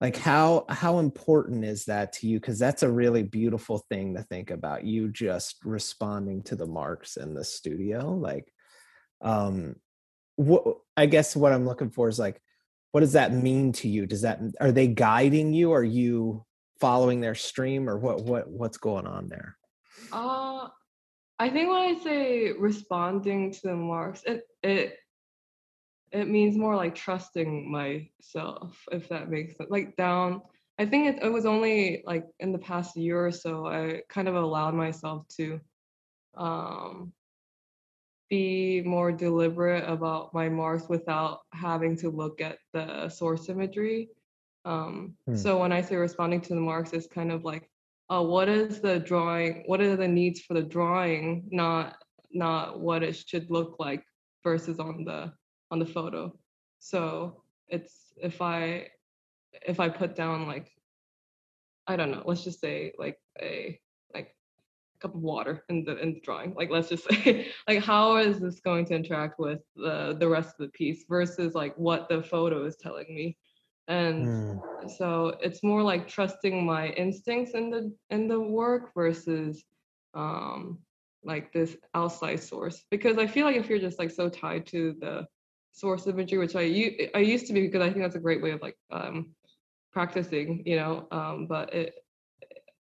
Like how how important is that to you? Because that's a really beautiful thing to think about. You just responding to the marks in the studio. Like, um, what I guess what I'm looking for is like, what does that mean to you? Does that are they guiding you? Are you following their stream or what what what's going on there Uh, I think when I say responding to the marks, it it it means more like trusting myself, if that makes sense. Like down, I think it, it was only like in the past year or so, I kind of allowed myself to um, be more deliberate about my marks without having to look at the source imagery. Um, Hmm. So when I say responding to the marks, it's kind of like, uh, what is the drawing? What are the needs for the drawing? Not not what it should look like versus on the on the photo. So it's if I if I put down like I don't know, let's just say like a like a cup of water in the in the drawing. Like let's just say like how is this going to interact with the the rest of the piece versus like what the photo is telling me. And Hmm. so it's more like trusting my instincts in the in the work versus um like this outside source because i feel like if you're just like so tied to the source imagery which i i used to be because i think that's a great way of like um practicing you know um but it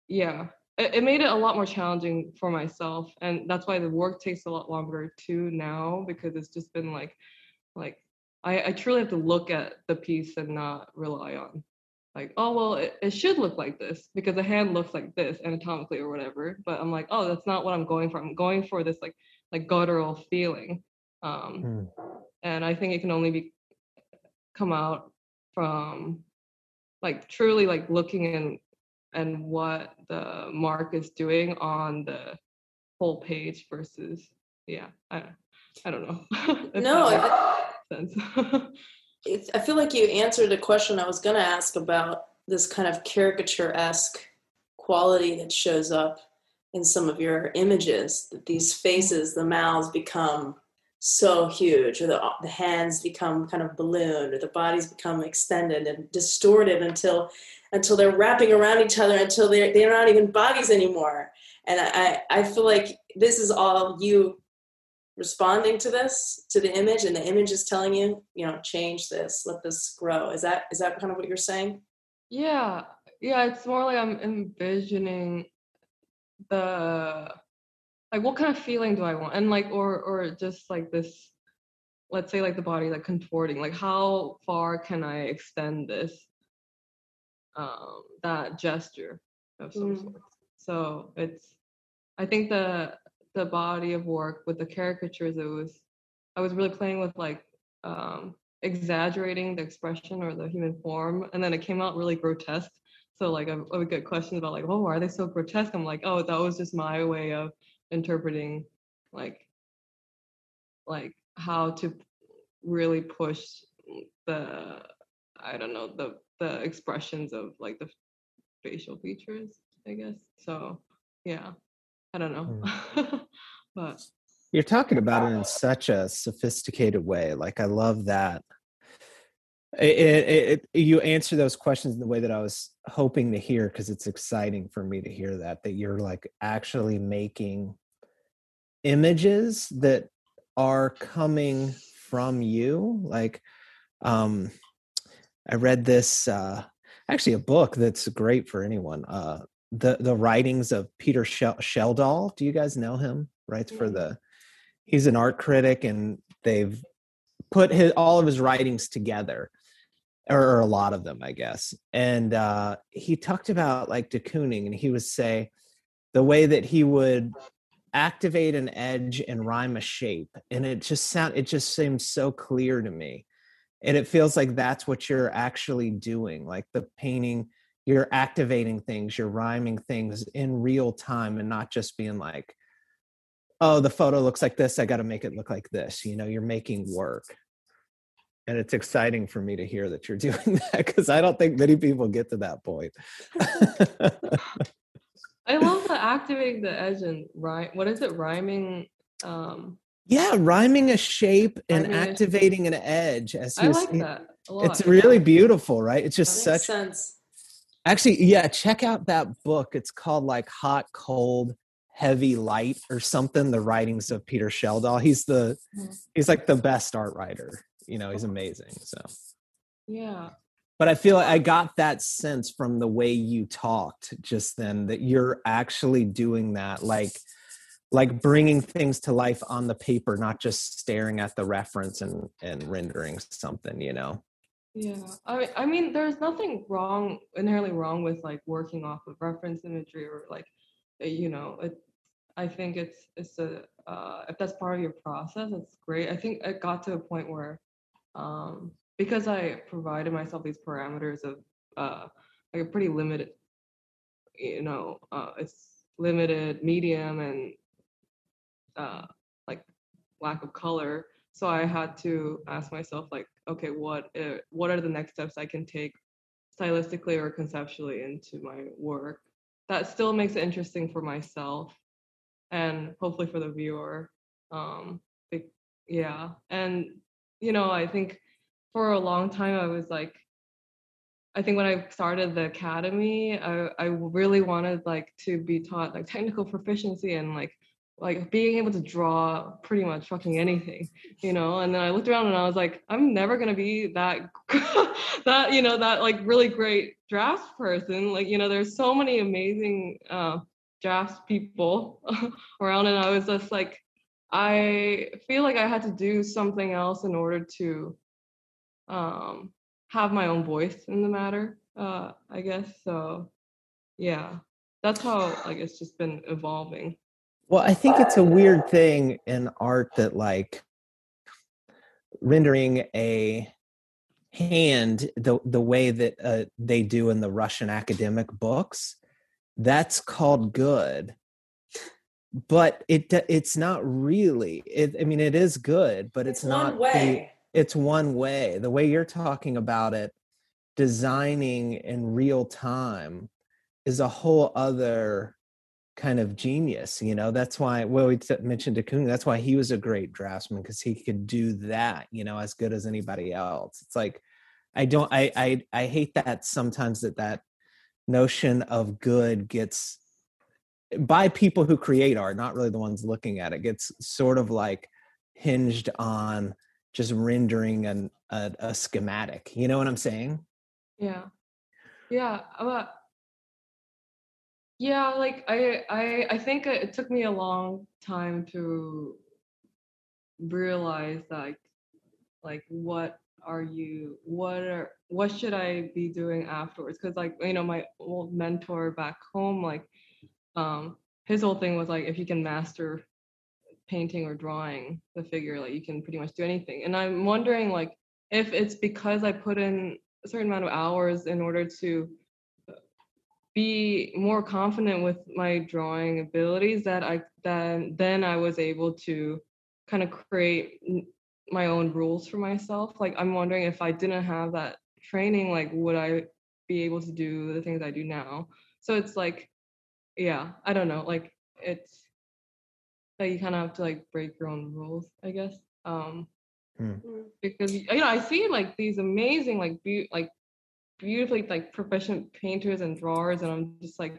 yeah it, it made it a lot more challenging for myself and that's why the work takes a lot longer too now because it's just been like like I, I truly have to look at the piece and not rely on like oh well it, it should look like this because the hand looks like this anatomically or whatever. But i'm like oh that's not what i'm going for. I'm going for this like like guttural feeling. Um Hmm. and i think it can only be come out from like truly like looking and and what the mark is doing on the whole page versus yeah i, I don't know. No, that I- makes sense I feel like you answered a question I was going to ask about this kind of caricature esque quality that shows up in some of your images. That these faces, the mouths become so huge, or the, the hands become kind of ballooned, or the bodies become extended and distorted until until they're wrapping around each other until they're they're not even bodies anymore. And I I feel like this is all you responding to this to the image and the image is telling you you know change this let this grow is that is that kind of what you're saying Yeah, yeah, it's more like I'm envisioning the like what kind of feeling do I want? And like or or just like this let's say like the body like contorting, like how far can I extend this um that gesture of some Mm. sort. So it's I think the the body of work with the caricatures it was I was really playing with like um exaggerating the expression or the human form and then it came out really grotesque so like I, I would get questions about like oh why are they so grotesque i'm like oh that was just my way of interpreting like like how to really push the I don't know the the expressions of like the facial features, I guess. So yeah, I don't know, Mm. but You're talking about it in such a sophisticated way. Like I love that. It, it, it, you answer those questions in the way that I was hoping to hear because it's exciting for me to hear that that you're like actually making images that are coming from you. Like, um, I read this uh, actually a book that's great for anyone. Uh, the the writings of Peter Shel- Schjeldahl. Do you guys know him? Writes for the. He's an art critic, and they've put his all of his writings together, or, or a lot of them, I guess. And uh, he talked about like de Kooning, and he would say the way that he would activate an edge and rhyme a shape, and it just sound it just seems so clear to me and it feels like that's what you're actually doing like the painting you're activating things you're rhyming things in real time and not just being like oh the photo looks like this i got to make it look like this you know you're making work and it's exciting for me to hear that you're doing that because i don't think many people get to that point I love the activating the edge and rhyme. What is it? Rhyming. Um, yeah rhyming a shape and Rhyming a shape. activating an edge as he I like that it's really beautiful right it's just such sense. Actually, yeah, check out that book. It's called like Hot, Cold, Heavy, Light or something. The writings of Peter Schjeldahl. He's the Mhm. he's like the best art writer. You know, he's amazing. So, Yeah. but I feel like I got that sense from the way you talked just then that you're actually doing that, like like bringing things to life on the paper, not just staring at the reference and and rendering something. You know. Yeah, I I mean, there's nothing wrong inherently wrong with like working off of reference imagery or like, uh, you know, it. I think it's it's a uh, if that's part of your process, it's great. I think it got to a point where, um, because I provided myself these parameters of uh, like a pretty limited, you know, uh, it's limited medium and uh, like lack of color. So I had to ask myself, like, okay, what uh, what are the next steps I can take stylistically or conceptually into my work that still makes it interesting for myself and hopefully for the viewer. Um, yeah, and you know, I think for a long time I was like, I think when I started the academy, I I really wanted like to be taught like technical proficiency and like like being able to draw pretty much fucking anything, you know. And then I looked around and I was like, I'm never gonna be that that you know that like really great draft person. Like you know, there's so many amazing uh, drafts people around, and I was just like, I feel like I had to do something else in order to um, have my own voice in the matter. Uh, I guess so. Yeah, that's how like it's just been evolving. Well, I think it's a weird thing in art that like rendering a hand the the way that uh, they do in the Russian academic books that's called good. But it it's not really it, i mean it is good but it's, It's not one the- it's one way. The way you're talking about it designing in real time is a whole other kind of genius you know? That's why well we mentioned de Kooning, that's why he was a great draftsman because he could do that you know as good as anybody else. It's like i don't i i, I hate that sometimes that that notion of good gets by people who create art not really the ones looking at it gets sort of like hinged on just rendering an, a, a schematic you know what i'm saying Yeah. Yeah. Uh, yeah, like I I I think it it took me a long time to realize like like what are you what are what should I be doing afterwards? Because like you know my old mentor back home like um his whole thing was like if you can master painting or drawing the figure like you can pretty much do anything and i'm wondering like if it's because i put in a certain amount of hours in order to be more confident with my drawing abilities that i then then i was able to kind of create my own rules for myself. Like I'm wondering if I didn't have that training, like would I be able to do the things I do now? So it's like, yeah, I don't know. Like it's like you kind of have to like break your own rules, I guess. Um. Mm. because you know I see like these amazing like be- like beautifully like proficient painters and drawers, and I'm just like,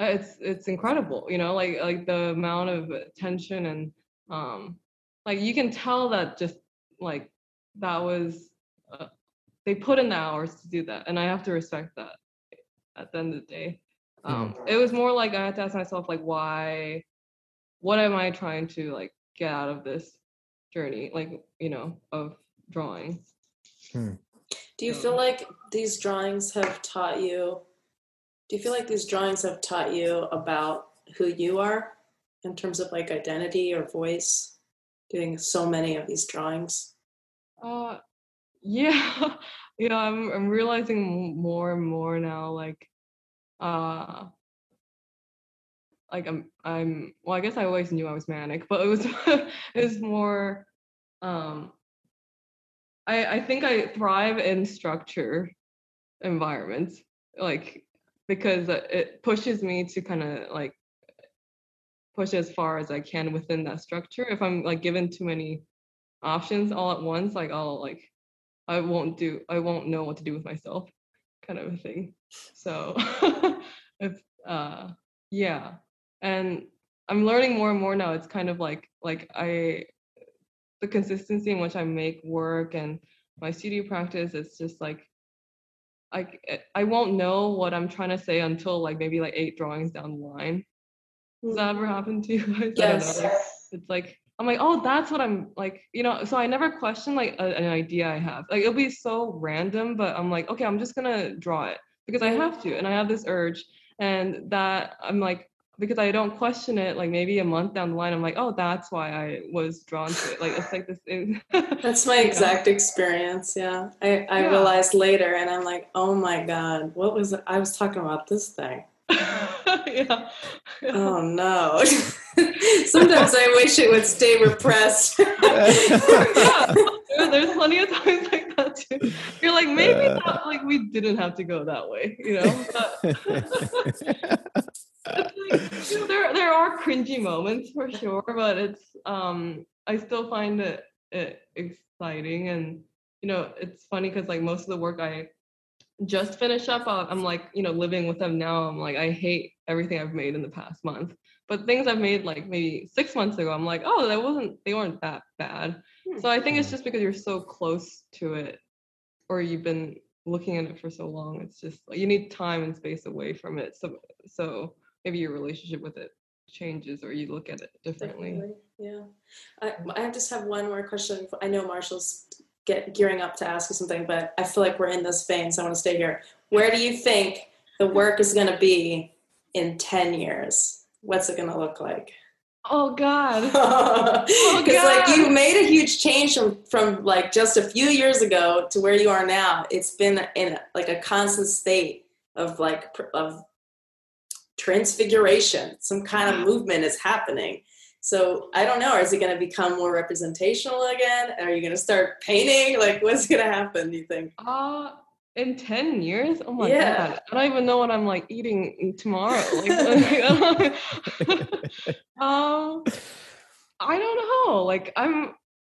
uh, it's it's incredible, you know, like like the amount of attention and um like you can tell that just like that was uh, they put in the hours to do that, and I have to respect that. At the end of the day, um, it was more like I had to ask myself like why, what am I trying to like get out of this journey, like you know, of drawing. Do you feel like these drawings have taught you? Do you feel like these drawings have taught you about who you are in terms of like identity or voice? Doing so many of these drawings. Uh, yeah, yeah. I'm I'm realizing more and more now. Like, uh, like I'm I'm. Well, I guess I always knew I was manic, but it was it was more. Um, I I think I thrive in structure environments, like because it- it pushes me to kind of like push as far as I can within that structure. If I'm like given too many options all at once, like I'll like I won't do I won't know what to do with myself, kind of a thing. So it's uh yeah. And I'm learning more and more now. It's kind of like like I the consistency in which I make work and my studio practice, it's just like I I won't know what I'm trying to say until like maybe like eight drawings down the line. Does that ever happen to you guys? I don't Yes. Like, it's like I'm like, oh, that's what I'm like, you know. So I never question like a, an idea I have. Like it'll be so random, but I'm like, okay, I'm just gonna draw it because I have to, and I have this urge, and that I'm like, because I don't question it. Like maybe a month down the line, I'm like, oh, that's why I was drawn to it. Like it's like this. Thing. That's my exact experience. Yeah. I, I Yeah. realized later and I'm like, oh my God, what was it? I was talking about this thing. yeah. Oh no. Sometimes I wish it would stay repressed. yeah, there's plenty of times like that too. You're like, maybe Uh. not, like we didn't have to go that way, you know. But like, you know, there there are cringy moments for sure, but it's um I still find it, it exciting and you know it's funny because like most of the work I just finished up, uh, I'm like you know living with them now. I'm like I hate everything I've made in the past month, but things I've made like maybe six months ago, I'm like oh that wasn't they weren't that bad. So I think it's just because you're so close to it, or you've been looking at it for so long. It's just like you need time and space away from it. So so maybe your relationship with it changes, or you look at it differently. Definitely, Yeah. I, I just have one more question. I know Marshall's get gearing up to ask you something, but I feel like we're in this vein, so I want to stay here. Where do you think the work is going to be in 10 years? What's it going to look like? Oh God. Oh, because like you made a huge change from, from like just a few years ago to where you are now. It's been in like a constant state of like of transfiguration. Some kind of movement is happening. So I don't know. Is it going to become more representational again? Are you going to start painting? Like, what's going to happen? Do you think? Uh in 10 years? Oh my Yeah. god. I don't even know what I'm like eating tomorrow. Like, um I don't know. Like I'm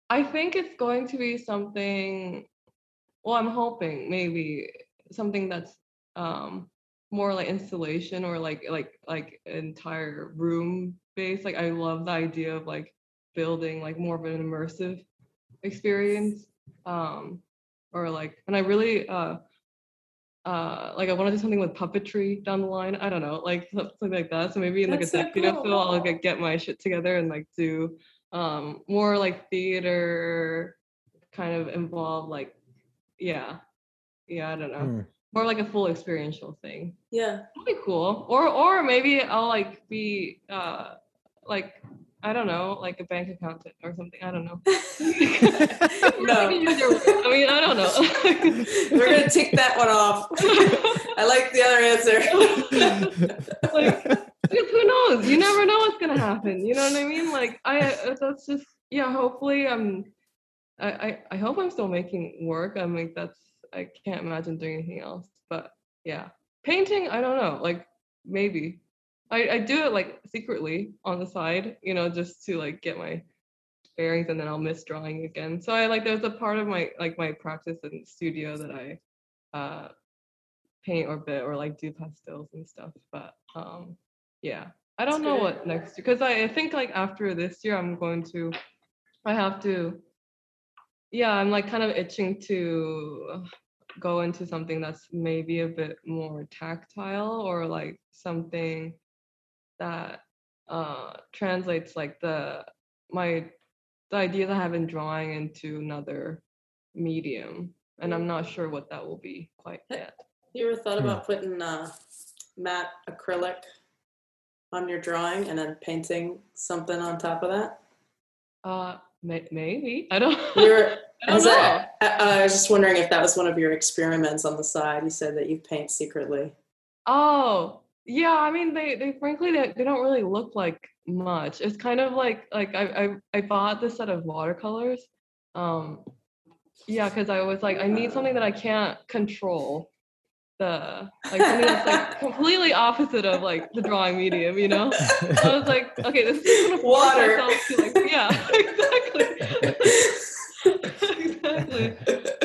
I think it's going to be something well, I'm hoping maybe something that's um more like installation or like like like entire room based. Like I love the idea of like building like more of an immersive experience. Um or like and I really uh uh like I want to do something with puppetry down the line. I don't know, like something like that. So maybe in like That's a so decade or cool. so I'll like get my shit together and like do um more like theater kind of involved like yeah. Yeah, I don't know. Hmm. More like a full experiential thing. Yeah. That'd be cool. Or or maybe I'll like be uh like I don't know, like a bank accountant or something. I don't know. no. I mean, I don't know. We're going to take that one off. I like the other answer. like, who knows? You never know what's gonna happen. You know what I mean? Like, I uh, that's just yeah, hopefully I'm. I, I I hope I'm still making work. I mean, that's I can't imagine doing anything else. But yeah, painting. I don't know. Like maybe I I do it like secretly on the side. You know, just to like get my bearings, and then I'll miss drawing again. So I like there's a part of my like my practice in studio that I uh paint or bit or like do pastels and stuff. But um yeah, I don't That's know good. what next because I, I think like after this year I'm going to I have to yeah, I'm like kind of itching to go into something that's maybe a bit more tactile or like something that uh translates like the my the ideas I have in drawing into another medium. And I'm not sure what that will be quite yet. You ever thought Hmm. about putting uh, matte acrylic on your drawing and then painting something on top of that? Uh, may- maybe I don't. You were, I don't has know. that- I, I was just wondering if that was one of your experiments on the side. You said that you paint secretly. Oh, yeah. I mean, they they frankly they, they don't really look like much. It's kind of like like I I, I bought this set of watercolors. Um, yeah, because I was like I need something that I can't control. The like something that's like completely opposite of like the drawing medium, you know. so I was like, okay, this is gonna force Water. to like, yeah, exactly. exactly.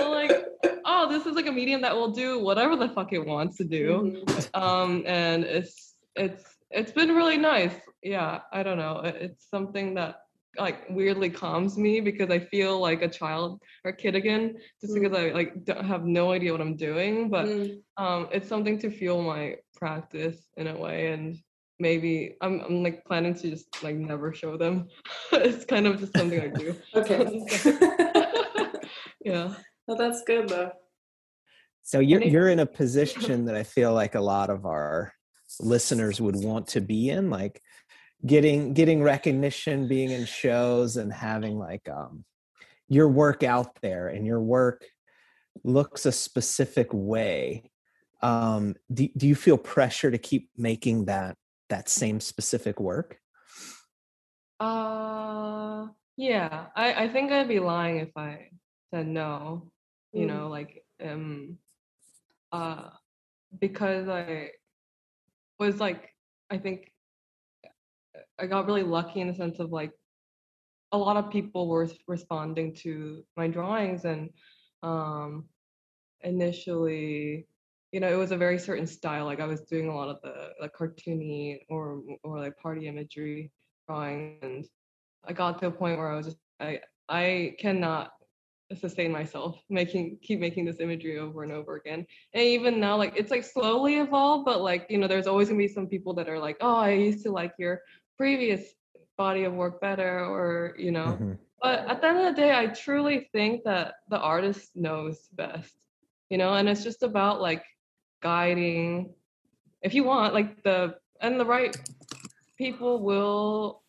So like, a medium that will do whatever the fuck it wants to do. Mhm. Um, and it's it's it's been really nice. Yeah, I don't know. It's something that like weirdly calms me because I feel like a child or kid again, just Mm. because I like don't have no idea what I'm doing. But Mm. um, it's something to fuel my practice in a way and maybe I'm, I'm like planning to just like never show them it's kind of just something i do Okay. yeah well, that's good though. So you're you're in a position that I feel like a lot of our listeners would want to be in, like getting getting recognition, being in shows, and having like um, your work out there, and your work looks a specific way. Um, do do you feel pressure to keep making that that same specific work? uh yeah i i think i'd be lying if i said no you Mm. know like um uh because i was like i think i got really lucky in the sense of like a lot of people were responding to my drawings and um initially you know it was a very certain style like i was doing a lot of the like cartoony or or like party imagery drawing and i got to a point where i was just i i cannot sustain myself making keep making this imagery over and over again. And even now like it's like slowly evolved but like you know there's always gonna be some people that are like oh i used to like your previous body of work better or you know. Mhm. but at the end of the day i truly think that the artist knows best you know and it's just about like guiding. If you want like the and the right people will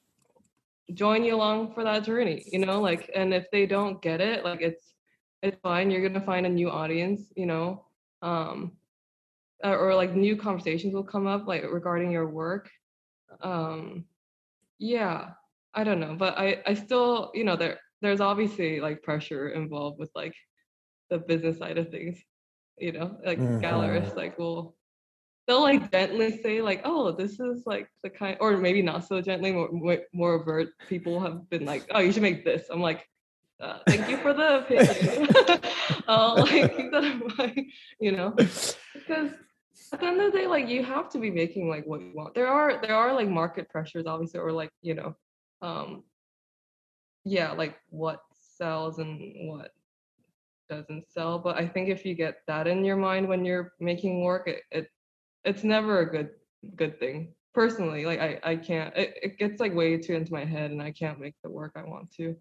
join you along for that journey you know like and if they don't get it like it's it's fine you're gonna find a new audience you know um or, or like new conversations will come up like regarding your work um yeah i don't know but i i still you know there there's obviously like pressure involved with like the business side of things you know like Mhm. gallerists like will they'll like gently say like oh this is like the kind or maybe not so gently more more, overt. People have been like oh you should make this. I'm like uh, thank you for the opinion. I'll like keep that in mind you know? Because at the end of the day like you have to be making like what you want. There are there are like market pressures obviously or like you know um yeah like what sells and what doesn't sell. But i think if you get that in your mind when you're making work it, it it's never a good good thing personally like i i can't it, it gets like way too into my head and i can't make the work i want to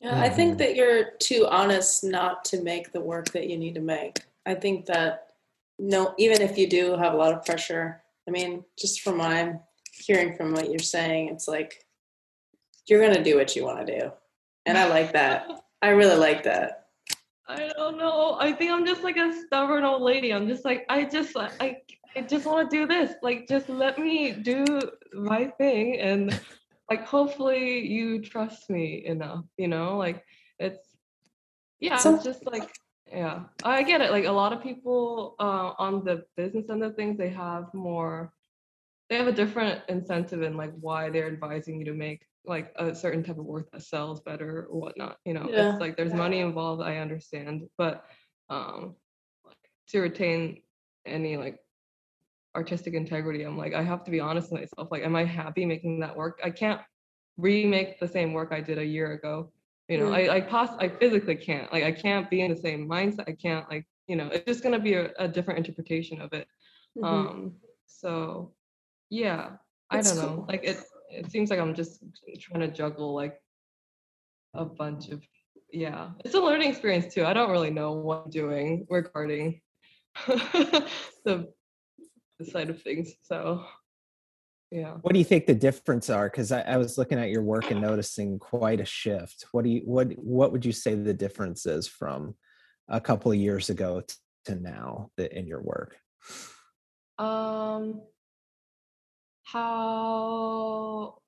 Yeah, I think Mhm. that you're too honest not to make the work that you need to make. I think that no, even if you do have a lot of pressure, I mean, just from what I'm hearing from what you're saying, it's like you're gonna do what you want to do, and I like that. I really like that. I don't know. I think I'm just like a stubborn old lady. I'm just like I just I I just want to do this. Like just let me do my thing and like hopefully you trust me enough you know like it's yeah So- it's just like yeah i get it like a lot of people uh, on the business end of things they have more they have a different incentive in like why they're advising you to make like a certain type of work that sells better or whatnot you know Yeah. it's like there's money involved i understand but um like, to retain any like artistic integrity i'm like i have to be honest with myself like am i happy making that work i can't remake the same work i did a year ago you know Mm. i i poss- i physically can't like i can't be in the same mindset i can't like you know it's just going to be a, a different interpretation of it Mhm. um so yeah i don't know cool. like it it seems like i'm just trying to juggle like a bunch of yeah it's a learning experience too i don't really know what i'm doing regarding the side of things so yeah What do you think the difference are? Because I, I was looking at your work and noticing quite a shift. What do you what what would you say the difference is from a couple of years ago to now in your work? Um, how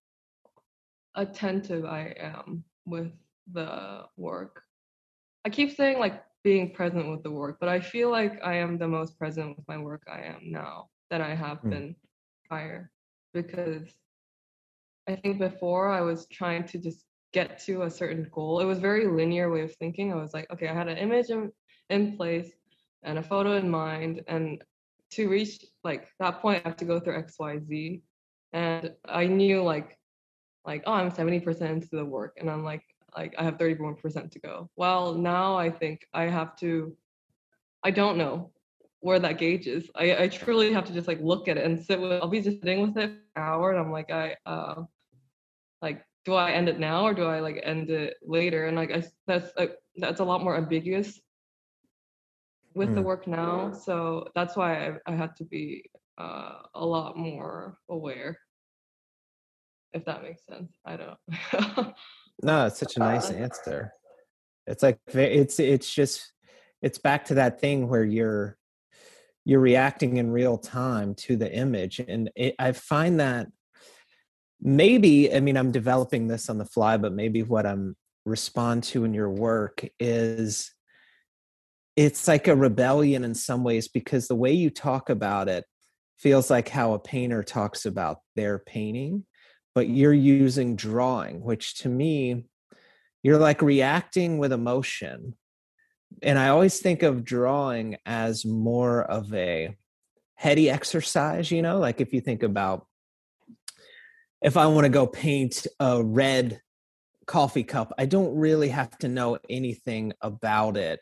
attentive I am with the work. I keep saying like being present with the work, but I feel like I am the most present with my work I am now than I have Hmm. been prior because I think before I was trying to just get to a certain goal. It was very linear way of thinking. I was like, okay, I had an image in, in place and a photo in mind and to reach like that point I have to go through XYZ. And I knew like like, oh, I'm 70% into the work and I'm like like I have 31% to go. Well, now I think I have to I don't know where that gauge is. I, I truly have to just like look at it and sit with I'll be just sitting with it for an hour and I'm like I uh like do I end it now or do I like end it later? And like I that's like that's a lot more ambiguous with the Mm. work now. So that's why I, I had to be uh, a lot more aware. If that makes sense. I don't. No, it's such a nice answer. It's like it's it's just it's back to that thing where you're you're reacting in real time to the image, and it, I find that maybe I mean I'm developing this on the fly, but maybe what I'm respond to in your work is it's like a rebellion in some ways because the way you talk about it feels like how a painter talks about their painting but you're using drawing which to me you're like reacting with emotion and i always think of drawing as more of a heady exercise you know like if you think about if i want to go paint a red coffee cup i don't really have to know anything about it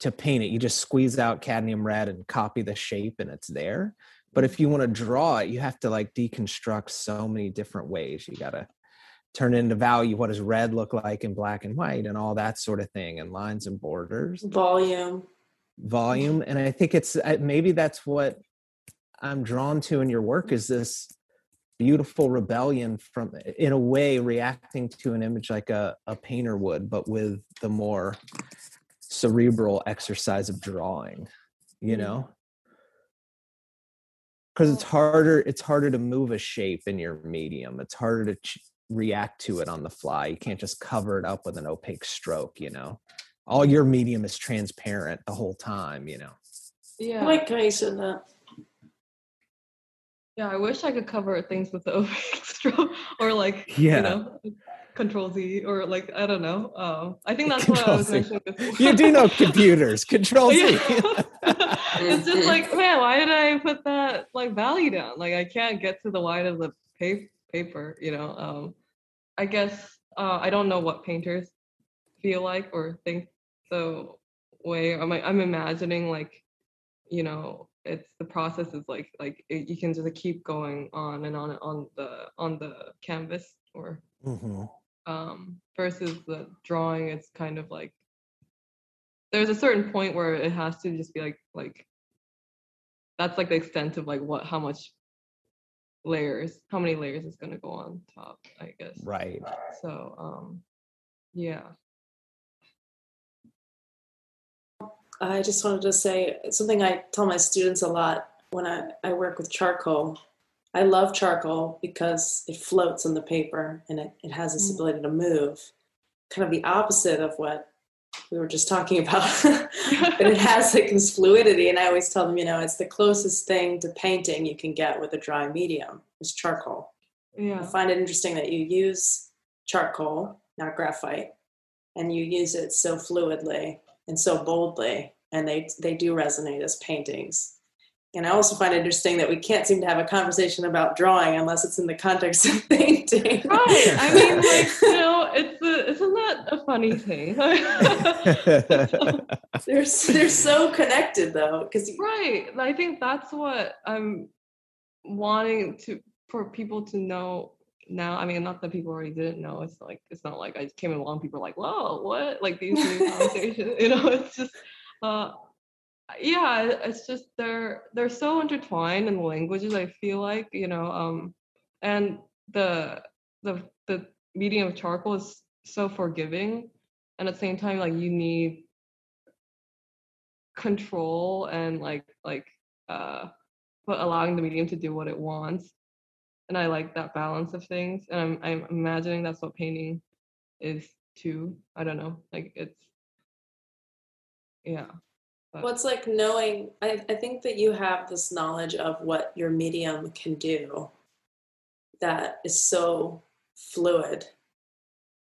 to paint it. You just squeeze out cadmium red and copy the shape and it's there. But if you want to draw it you have to like deconstruct so many different ways. You got to turn into value what does red look like in black and white and all that sort of thing and lines and borders Volume. volume and i think it's maybe that's what i'm drawn to in your work is this beautiful rebellion from in a way reacting to an image like a, a painter would but with the more cerebral exercise of drawing you Mm. know because it's harder it's harder to move a shape in your medium it's harder to ch- react to it on the fly you can't just cover it up with an opaque stroke you know all your medium is transparent the whole time you know I yeah. like how you said that. Yeah, I wish I could cover things with the opaque stroke or like Yeah. you know control Z or like I don't know. Um I think that's what I was Control-Z. mentioning before. you do know computers control z it's just like man, why did I put that like value down? Like I can't get to the wide of the pa- paper, you know. Um I guess uh I don't know what painters feel like or think the way I'm I'm imagining like you know it's the process is like like it, you can just keep going on and on on the on the canvas or Mhm. um versus the drawing it's kind of like there's a certain point where it has to just be like like that's like the extent of like what how much layers how many layers is going to go on top i guess right so um yeah I just wanted to say something I tell my students a lot when I, I work with charcoal I love charcoal because it floats on the paper and it, it has this Mm. ability to move. Kind of the opposite of what we were just talking about. but it has like this fluidity. And I always tell them, you know, it's the closest thing to painting you can get with a dry medium is charcoal. yeah. I find it interesting that you use charcoal, not graphite, and you use it so fluidly and so boldly, and they they do resonate as paintings. And I also find it interesting that we can't seem to have a conversation about drawing unless it's in the context of painting. Right. I mean, like, you know, it's a, isn't that a funny thing? they're they're so connected though, because right. I think that's what I'm wanting to for people to know now. I mean, not that people already didn't know. It's like it's not like I came along. People are like, "Whoa, what?" Like these new conversations. You know, it's just, uh, yeah. It's just they're they're so intertwined in the languages. I feel like you know, um, and the the the medium of charcoal is so forgiving, and at the same time, like you need control and like like uh but allowing the medium to do what it wants and i like that balance of things and i'm i'm imagining that's what painting is too i don't know like it's yeah but- it's like knowing, I, I think that you have this knowledge of what your medium can do that is so fluid.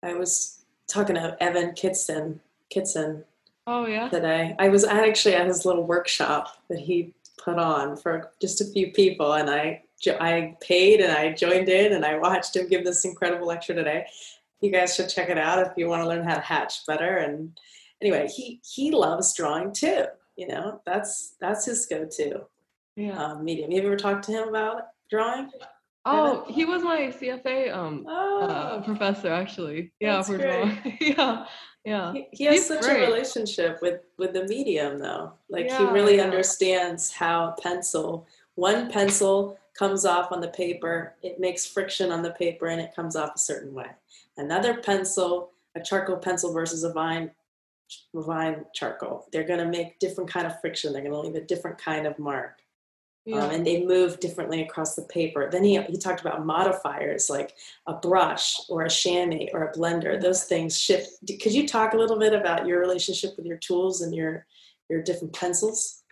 I was talking to Evan Kitson, Kitson oh yeah today. I was actually at his little workshop that he put on for just a few people, and I I paid and I joined in and I watched him give this incredible lecture today. You guys should check it out if you want to learn how to hatch better. And anyway, he he loves drawing too. You know, that's that's his go-to yeah um, medium. You ever talked to him about drawing? Oh he was my cfa um Oh, uh, professor actually. Yeah for yeah yeah. He, he has He's such great. a relationship with with the medium though. Like he really yeah. understands how pencil one pencil comes off on the paper it makes friction on the paper and it comes off a certain way. Another pencil a charcoal pencil versus a vine vine charcoal they're going to make different kind of friction. They're going to leave a different kind of mark yeah um, and they move differently across the paper. Then he, he talked about modifiers like a brush or a chamois or a blender. Those things shift. Could you talk a little bit about your relationship with your tools and your your different pencils?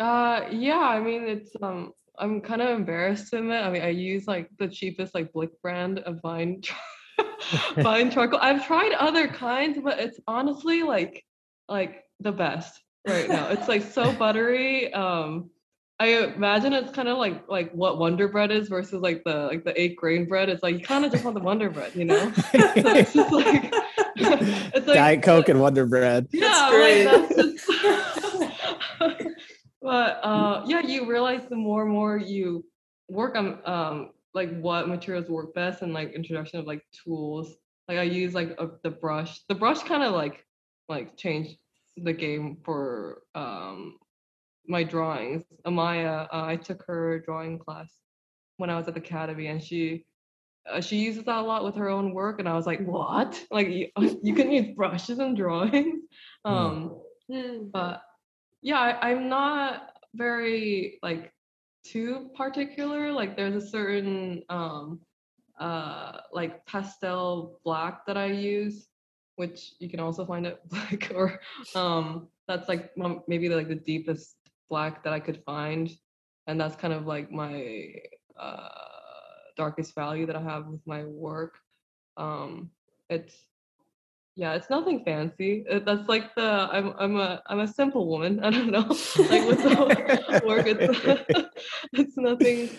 Uh, yeah, I mean, it's um, I'm kind of embarrassed to admit. I mean, I use like the cheapest like Blick brand of Vine, Vine charcoal. I've tried other kinds, but it's honestly like like the best right now. It's like so buttery. Um, I imagine it's kind of like like what Wonder Bread is versus like the like the eight grain bread. It's like you kind of just want the Wonder Bread, you know? So it's just like it's like Diet Coke and Wonder Bread. yeah, great. like that's just. but uh, yeah, you realize the more and more you work on um like what materials work best and like introduction of like tools. Like I use like a, the brush. The brush kind of like like changed the game for um my drawings. Amaya, uh, I took her drawing class when I was at the academy, and she uh, she uses that a lot with her own work, and I was like, what? Like you, you can use brushes and drawings? Um, but yeah, I, I'm not very like too particular. Like there's a certain um uh like pastel black that I use, which you can also find at Blick or um that's like maybe like the deepest black that I could find, and that's kind of like my uh darkest value that I have with my work. Um, it's yeah, it's nothing fancy. It, that's like the I'm I'm a I'm a simple woman. I don't know. like with the work, it's it's nothing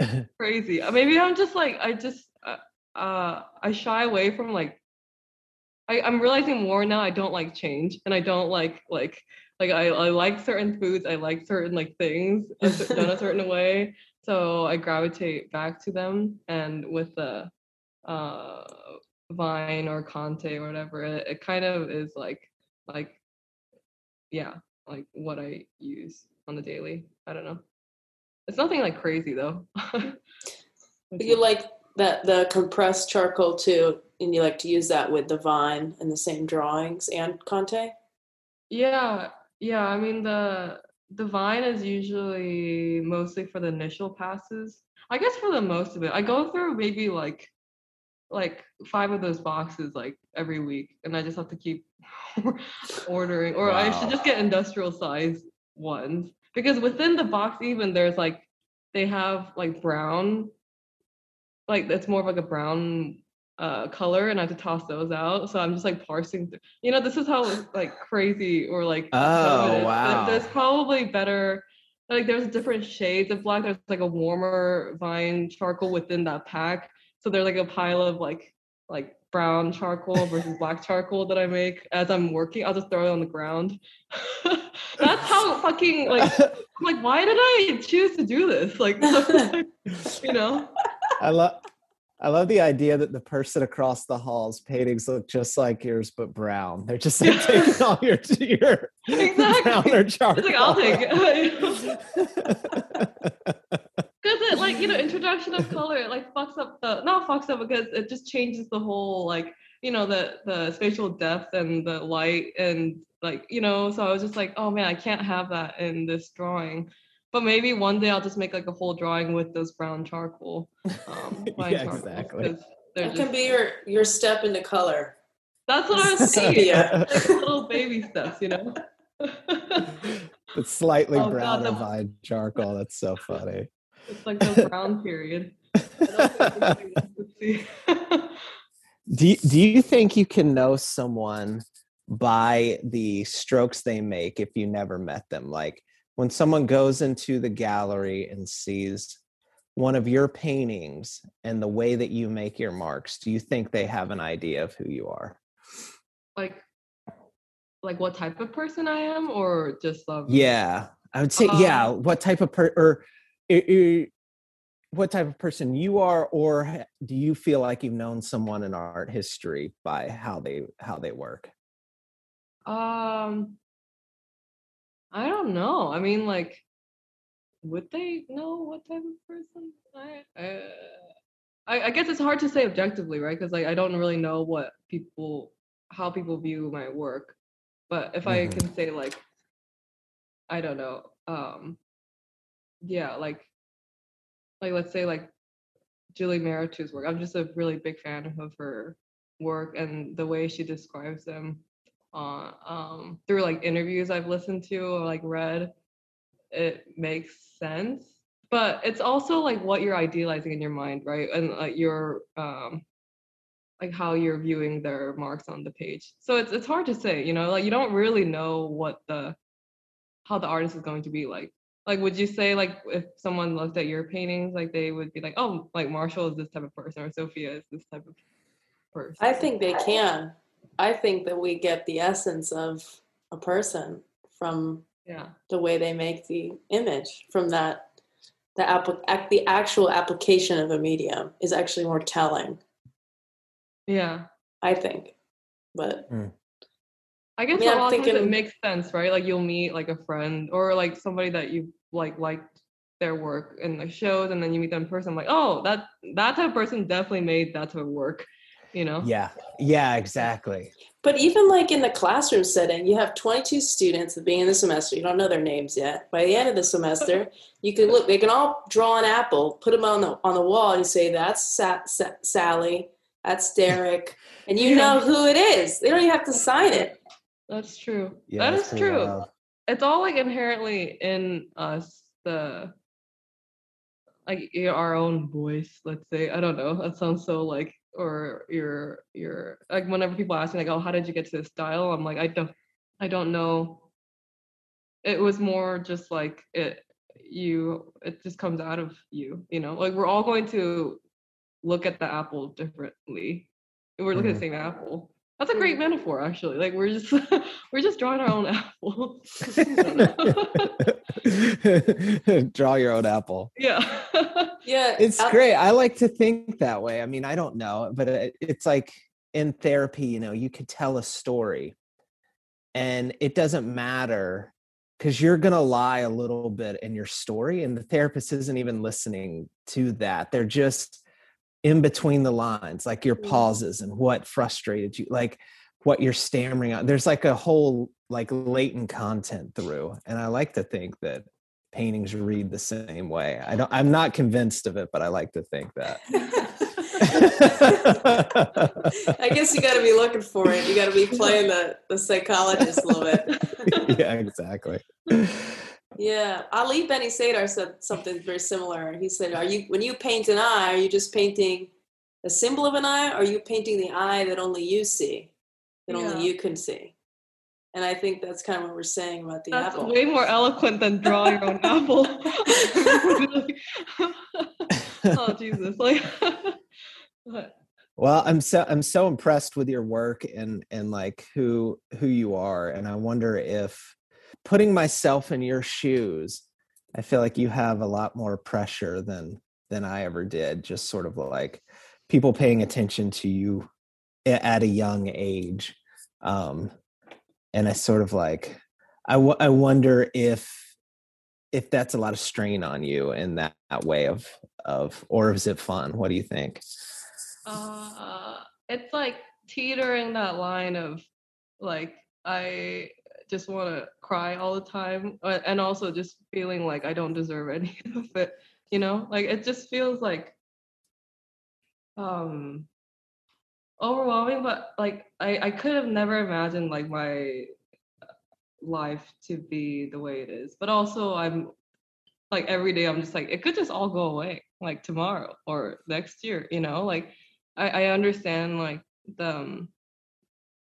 crazy. Uh, Maybe I'm just like I just uh, uh I shy away from like I, I'm realizing more now I don't like change and I don't like like like I, I like certain foods, I like certain like things done a certain way. So I gravitate back to them and with the uh Vine or Conte or whatever, it, it kind of is like like yeah, like what I use on the daily. I don't know. It's nothing like crazy though. But you like that the compressed charcoal too, and you like to use that with the vine and the same drawings and Conte. Yeah, yeah. I mean the the Vine is usually mostly for the initial passes. I guess for the most of it, I go through maybe like like five of those boxes like every week, and I just have to keep ordering, or I should just get industrial size ones because within the box even there's like they have like brown, like it's more of like a brown uh color and I have to toss those out. So I'm just like parsing through. You know, this is how like crazy or like Oh, dumb it is. Wow. There's probably better like there's different shades of black. There's like a warmer vine charcoal within that pack. So there's like a pile of like like brown charcoal versus black charcoal that I make as I'm working. I'll just throw it on the ground. That's how fucking like I'm like why did I choose to do this? Like you know? I love I love the idea that the person across the hall's paintings look just like yours but brown. They're just like taking all your your Exactly. brown or charcoal. It's like I'll take it. Because it like you know introduction of color it like fucks up the not fucks up because it just changes the whole like you know the the spatial depth and the light and like you know so I was just like oh man I can't have that in this drawing but maybe one day I'll just make like a whole drawing with those brown charcoal um vine Yeah, charcoals, exactly. 'cause they're That can be your your step into color. that's what I was saying Sepia. like little baby steps you know It's slightly Oh, God, brown the- and vine charcoal. That's so funny. it's like the brown period don't think anybody wants to see. Do you, do you think you can know someone by the strokes they make if you never met them? Like when someone goes into the gallery and sees one of your paintings and the way that you make your marks, do you think they have an idea of who you are? like like what type of person I am or just um Yeah, I would say yeah. Um, What type of per or what type of person you are, or do you feel like you've known someone in art history by how they how they work? um I don't know. I mean like would they know what type of person I uh, I, I guess it's hard to say objectively, right? Because like I don't really know what people how people view my work. But if I Mhm. can say like I don't know, um yeah, like like let's say like Julie Mehretu's work. I'm just a really big fan of her work and the way she describes them uh, um, through like interviews I've listened to or like read. It makes sense, but it's also like what you're idealizing in your mind, right? And like your um, like how you're viewing their marks on the page. So it's it's hard to say, you know, like you don't really know what the how the artist is going to be like. Like, would you say like if someone looked at your paintings, like they would be like, oh, like Marshall is this type of person or Sophia is this type of person? I think they can. I think that we get the essence of a person from yeah, the way they make the image from that the applic- ac- the actual application of a medium is actually more telling yeah. i think but hmm. I guess mean, a I'm lot of times it makes sense, right? Like you'll meet like a friend or like somebody that you like liked their work in the shows, and then you meet them in person. like, oh, that that type of person definitely made that type of work, you know? Yeah, yeah, exactly. but even like in the classroom setting you have 22 students at the beginning of the semester you don't know their names yet by the end of the semester you can look they can all draw an apple put them on the on the wall and you say that's Sa- Sa- sally that's derek and you know who it is they don't even have to sign it That's true. Yeah, that that's is true. wild. It's all like inherently in us, the like our own voice. Let's say I don't know. That sounds so like or your your like whenever people ask me like, oh, how did you get to this style? I'm like, I don't, I don't know. It was more just like it. You, it just comes out of you. You know, like we're all going to look at the apple differently. We're looking at the mm-hmm. same apple. That's a great mm-hmm. metaphor, actually. Like we're just we're just drawing our own apple. I don't know. Draw your own apple. yeah. yeah It's I- great. I like to think that way. I mean, I don't know, but it, it's like in therapy, you know, you could tell a story and it doesn't matter because you're going to lie a little bit in your story, and the therapist isn't even listening to that. They're just in between the lines, like your Mm. pauses and what frustrated you, like what you're stammering on. There's like a whole like latent content through and i like to think that paintings read the same way i don't i'm not convinced of it but i like to think that I guess you got to be looking for it. You got to be playing the, the psychologist a little bit. yeah, exactly. Yeah, Ali Banisadr said something very similar. He said, "Are you when you paint an eye, are you just painting a symbol of an eye, or are you painting the eye that only you see, that Yeah. only you can see?" And I think that's kind of what we're saying about the That's apple. way more eloquent than draw your own apple. oh Jesus! Like, well i'm so i'm so impressed with your work and and like who who you are and i wonder if putting myself in your shoes i feel like you have a lot more pressure than than i ever did just sort of like people paying attention to you at a young age um and i sort of like I w- I wonder if if that's a lot of strain on you in that, that way of of or is it fun what do you think uh, it's like teetering that line of like I just want to cry all the time, and also just feeling like I don't deserve any of it. You know, like it just feels like um overwhelming but like i i could have never imagined like my life to be the way it is but also i'm like every day i'm just like it could just all go away like tomorrow or next year you know? Like i i understand like the um,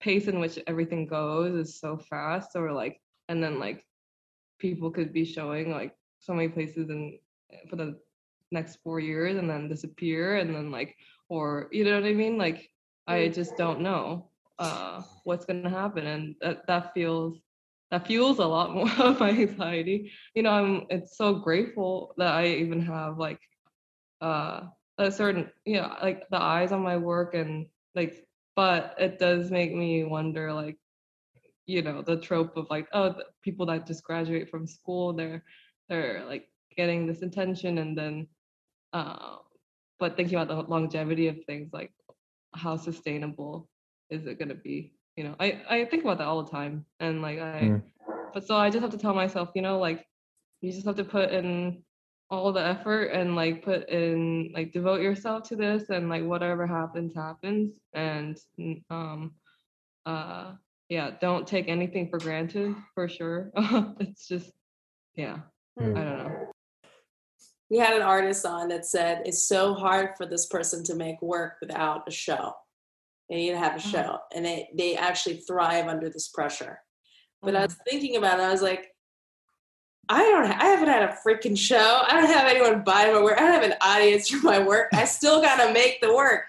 pace in which everything goes is so fast or like and then like people could be showing like so many places in for the next four years and then disappear and then like or you know what i mean? Like i just don't know uh what's gonna happen and that, that feels that fuels a lot more of my anxiety. You know i'm it's so grateful that i even have like uh a certain you know like the eyes on my work and like but it does make me wonder like you know the trope of like oh the people that just graduate from school they're they're like getting this attention and then uh but thinking about the longevity of things like how sustainable is it going to be you know i i think about that all the time and like i Mm. but so i just have to tell myself you know like you just have to put in all the effort and like put in like devote yourself to this and like whatever happens happens and um uh yeah don't take anything for granted for sure it's just yeah Mm. i don't know We had an artist on that said it's so hard for this person to make work without a show. They need to have a Uh-huh. show, and they they actually thrive under this pressure. But I Mhm. was thinking about it. I was like, I don't. I haven't had a freaking show. I don't have anyone buy my work. I don't have an audience for my work. I still gotta make the work.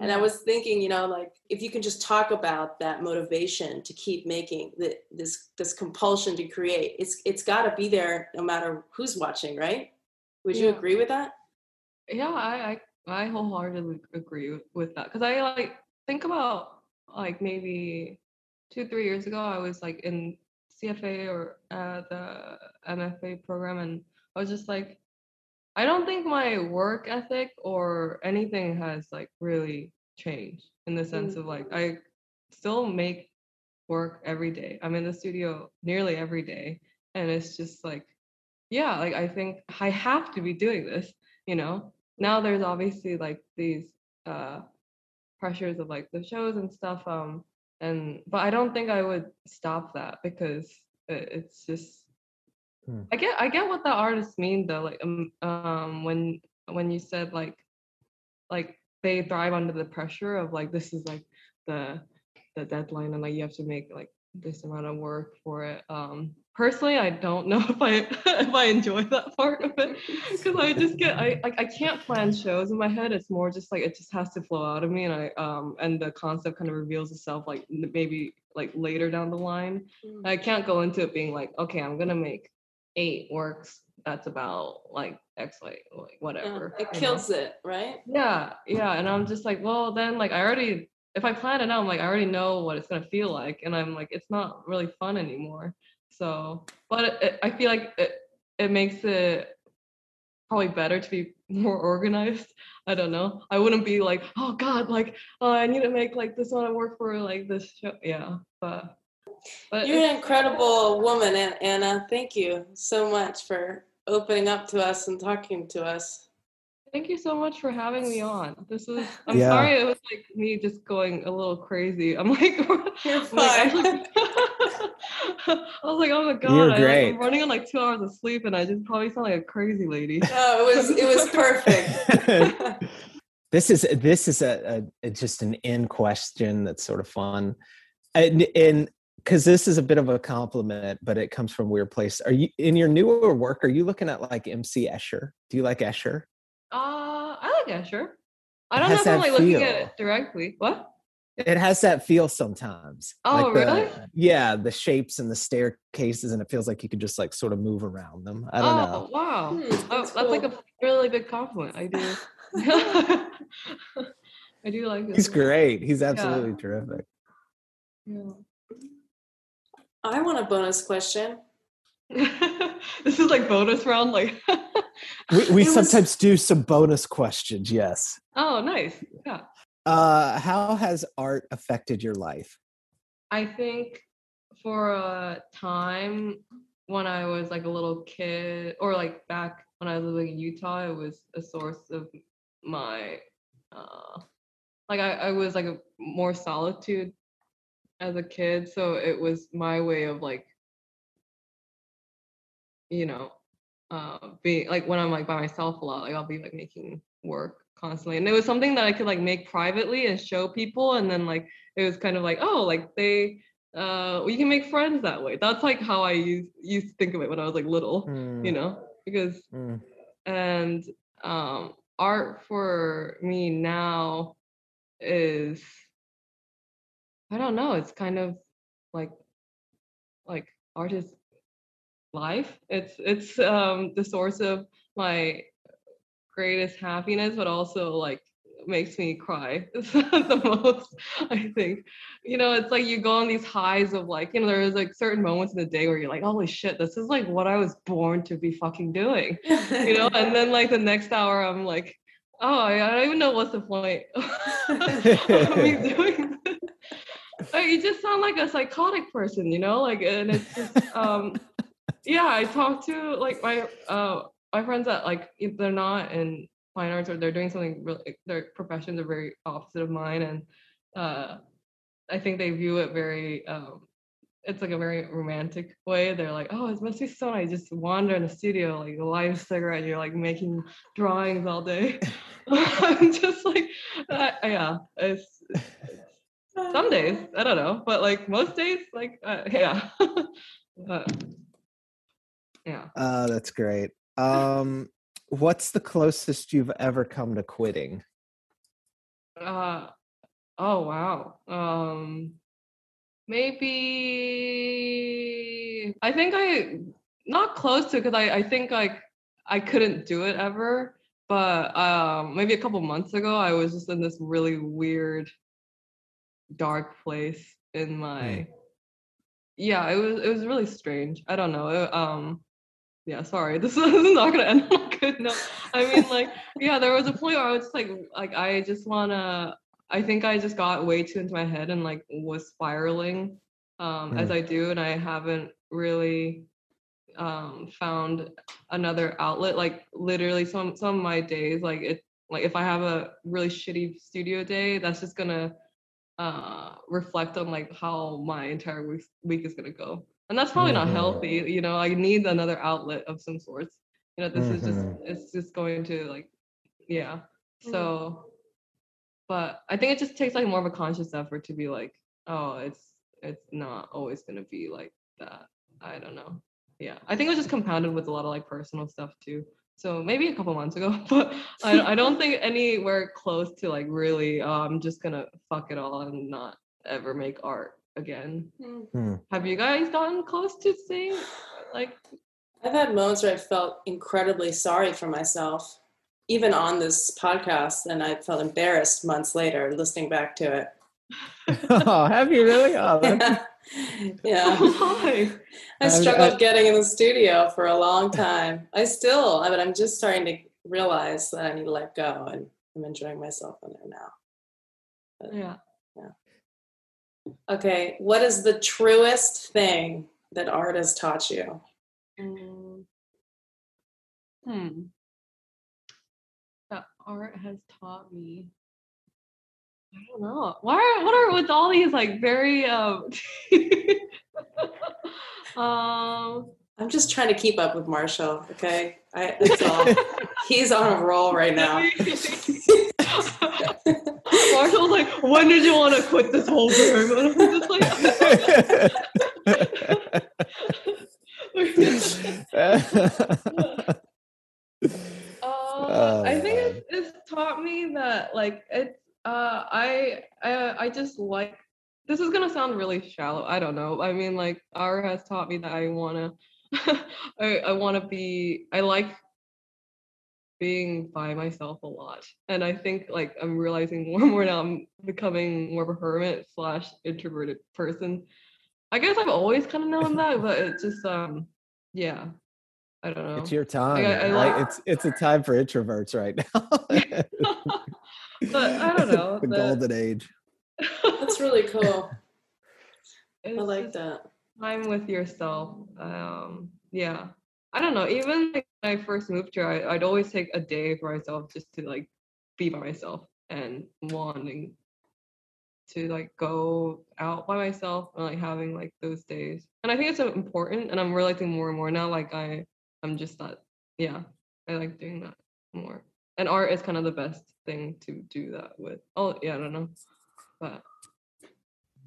And I was thinking, you know, like if you can just talk about that motivation to keep making the, this this compulsion to create, it's it's got to be there no matter who's watching, right? Would you agree with that? yeah i i, I wholeheartedly agree with, that because i like think about like maybe two three years ago i was like in cfa or uh, the mfa program and i was just like i don't think my work ethic or anything has like really changed in the sense of like i still make work every day. I'm in the studio nearly every day and it's just like yeah like i think i have to be doing this you know now there's obviously like these uh pressures of like the shows and stuff um and but i don't think i would stop that because it, it's just Hmm. i get i get what the artists mean though like um, um when when you said like like they thrive under the pressure of like this is like the the deadline and like you have to make like this amount of work for it um personally i don't know if i if i enjoy that part of it because i just get i like i can't plan shows in my head it's more just like it just has to flow out of me and i um and the concept kind of reveals itself like maybe like later down the line i can't go into it being like okay i'm gonna make eight works that's about like x like, like Yeah, whatever it you know? kills it, right? Yeah, yeah, and I'm just like, well, then like I already, if I plan it out, I'm like I already know what it's gonna feel like, and I'm like, it's not really fun anymore. So, but it, it, I feel like it it makes it probably better to be more organized. I don't know. I wouldn't be like, oh God, like oh, I need to make like this one work for like this show. Yeah, but But You're an incredible woman, An- Anna. Thank you so much for opening up to us and talking to us. Thank you so much for having me on. This is. I'm Yeah. sorry it was like me just going a little crazy. I'm like, You're I'm like, fine. actually- I was like, oh my god, You're I, great. am running on like two hours of sleep, and I just probably sound like a crazy lady. No, it was it was perfect. this is this is a, a, a just an in question that's sort of fun and and because this is a bit of a compliment but it comes from a weird place are you in your newer work are you looking at like mc escher do you like escher Uh, I like Escher. I don't know if I'm that like looking at it directly. What? It has that feel sometimes Oh, Like the- really? yeah the shapes and the staircases and it feels like you could just like sort of move around them i don't oh, know wow. Hmm, Oh, that's that's like a really big compliment. I do. I do like it. he's great he's absolutely terrific Yeah. I want a bonus question. this is like bonus round. Like, we, we It was- sometimes do some bonus questions yes oh, nice. Yeah. Uh how has art affected your life? I think for a time when I was like a little kid, or like back when I was living in Utah, it was a source of my, uh, like I, I was like a more solitude as a kid, so it was my way of like, you know, uh, being like when I'm like by myself a lot, like I'll be like making work constantly, and it was something that I could like make privately and show people, and then like it was kind of like oh like they uh you can make friends that way. That's like how i used used to think of it when i was like little you Mm, know? Because mm. and um art for me now is i don't know it's kind of like like art is life. It's it's um the source of my greatest happiness but also like makes me cry the most i think. You know it's like you go on these highs of like you know there's like certain moments in the day where you're like holy shit this is like what i was born to be fucking doing you know? And then like the next hour i'm like oh i, I don't even know what's the point of me doing this. You just sound like a psychotic person you know? Like and it's just um yeah i talk to like my uh my friends that like if they're not in fine arts or they're doing something really their professions are very opposite of mine and uh i think they view it very um it's like a very romantic way. They're like, oh, it must be so nice. Just wander in the studio, like light a cigarette, you're like making drawings all day. I'm just like, uh, yeah, it's some days I don't know, but like most days, like uh, yeah, but yeah. Uh, that's great. Um, what's the closest you've ever come to quitting? Uh, oh wow. Um, maybe I think I not close to because I I think like I couldn't do it ever. But um, maybe a couple months ago, I was just in this really weird, dark place in my. Yeah, it was it was really strange. I don't know. It, um, yeah, sorry. This is not gonna end on a good note. I mean, like, yeah, there was a point where I was just like, like I just wanna. I think I just got way too into my head and like was spiraling, um, as Mm. I do, and I haven't really um found another outlet. Like literally, some some of my days, like it, like if I have a really shitty studio day, that's just gonna uh reflect on like how my entire week week is gonna go and that's probably not Mhm. healthy you know i need another outlet of some sorts. You know this is just Mhm. it's just going to like yeah. So but i think it just takes like more of a conscious effort to be like oh it's it's not always gonna be like that. I don't know. Yeah. I think it was just compounded with a lot of like personal stuff too. So maybe a couple months ago but I, I don't think anywhere close to like really oh, i'm just gonna fuck it all and not ever make art again Hmm. have you guys gotten close to seeing like I've had moments where I felt incredibly sorry for myself, even on this podcast, and I felt embarrassed months later listening back to it. oh, have you really? Oh, Yeah. yeah. why I I- struggled I- getting in the studio for a long time. I still, but I'm just starting to realize that I need to let go, and I'm enjoying myself in there now. Yeah. Yeah Okay, what is the truest thing that art has taught you? Mm. Hmm. That art has taught me. I don't know. Why are what are with all these like very um um I'm just trying to keep up with Marshall. Okay, I, that's all. He's on a roll right now. Marshall's like, when did you want to quit this whole thing? And I'm just like, uh, I think it's, it's taught me that like it's uh I I I just like this is gonna sound really shallow. I don't know. I mean like art has taught me that I wanna I I wanna be I like being by myself a lot. And I think like I'm realizing more and more now I'm becoming more of a hermit slash introverted person. I guess I've always kind of known that, but it just um yeah. I don't know. It's your time. I- I like- It's it's a time for introverts right now. but I don't know. the the- golden age. That's really cool. I like just that. time with yourself. Um, yeah. I don't know. Even like, when I first moved here, I, I'd always take a day for myself just to like be by myself and wanting to like go out by myself and like having like those days. And I think it's uh, important. And I'm realizing more and more now. Like I, I'm just not. Yeah, I like doing that more. And art is kind of the best thing to do that with. Oh yeah, I don't know, but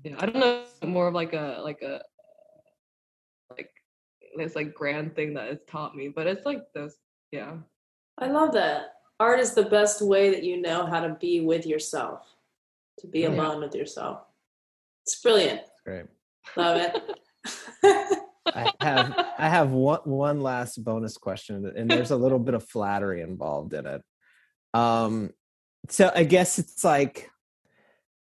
yeah, I don't know. More of like a like a this like grand thing that it's taught me, but it's like those. Yeah, I love that. Art is the best way that you know how to be with yourself, to be Yeah. alone with yourself. It's brilliant. Great. Love it. I have I have one one last bonus question, and there's a little bit of flattery involved in it. Um, so I guess it's like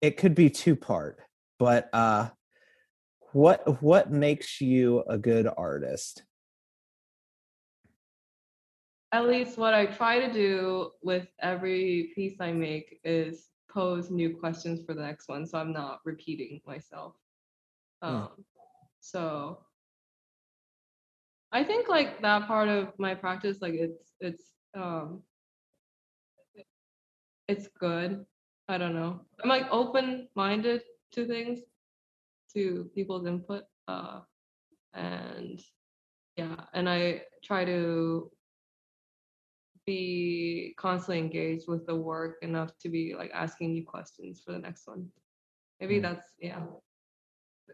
it could be two part, but uh, what what makes you a good artist? at least what I try to do with every piece I make is pose new questions for the next one, so I'm not repeating myself. Hmm. Um, so I think like that part of my practice, like it's it's um it's good. I don't know. I'm like open minded to things, to people's input. Uh and yeah, and I try to be constantly engaged with the work enough to be like asking you questions for the next one. Maybe Mm. that's yeah. The,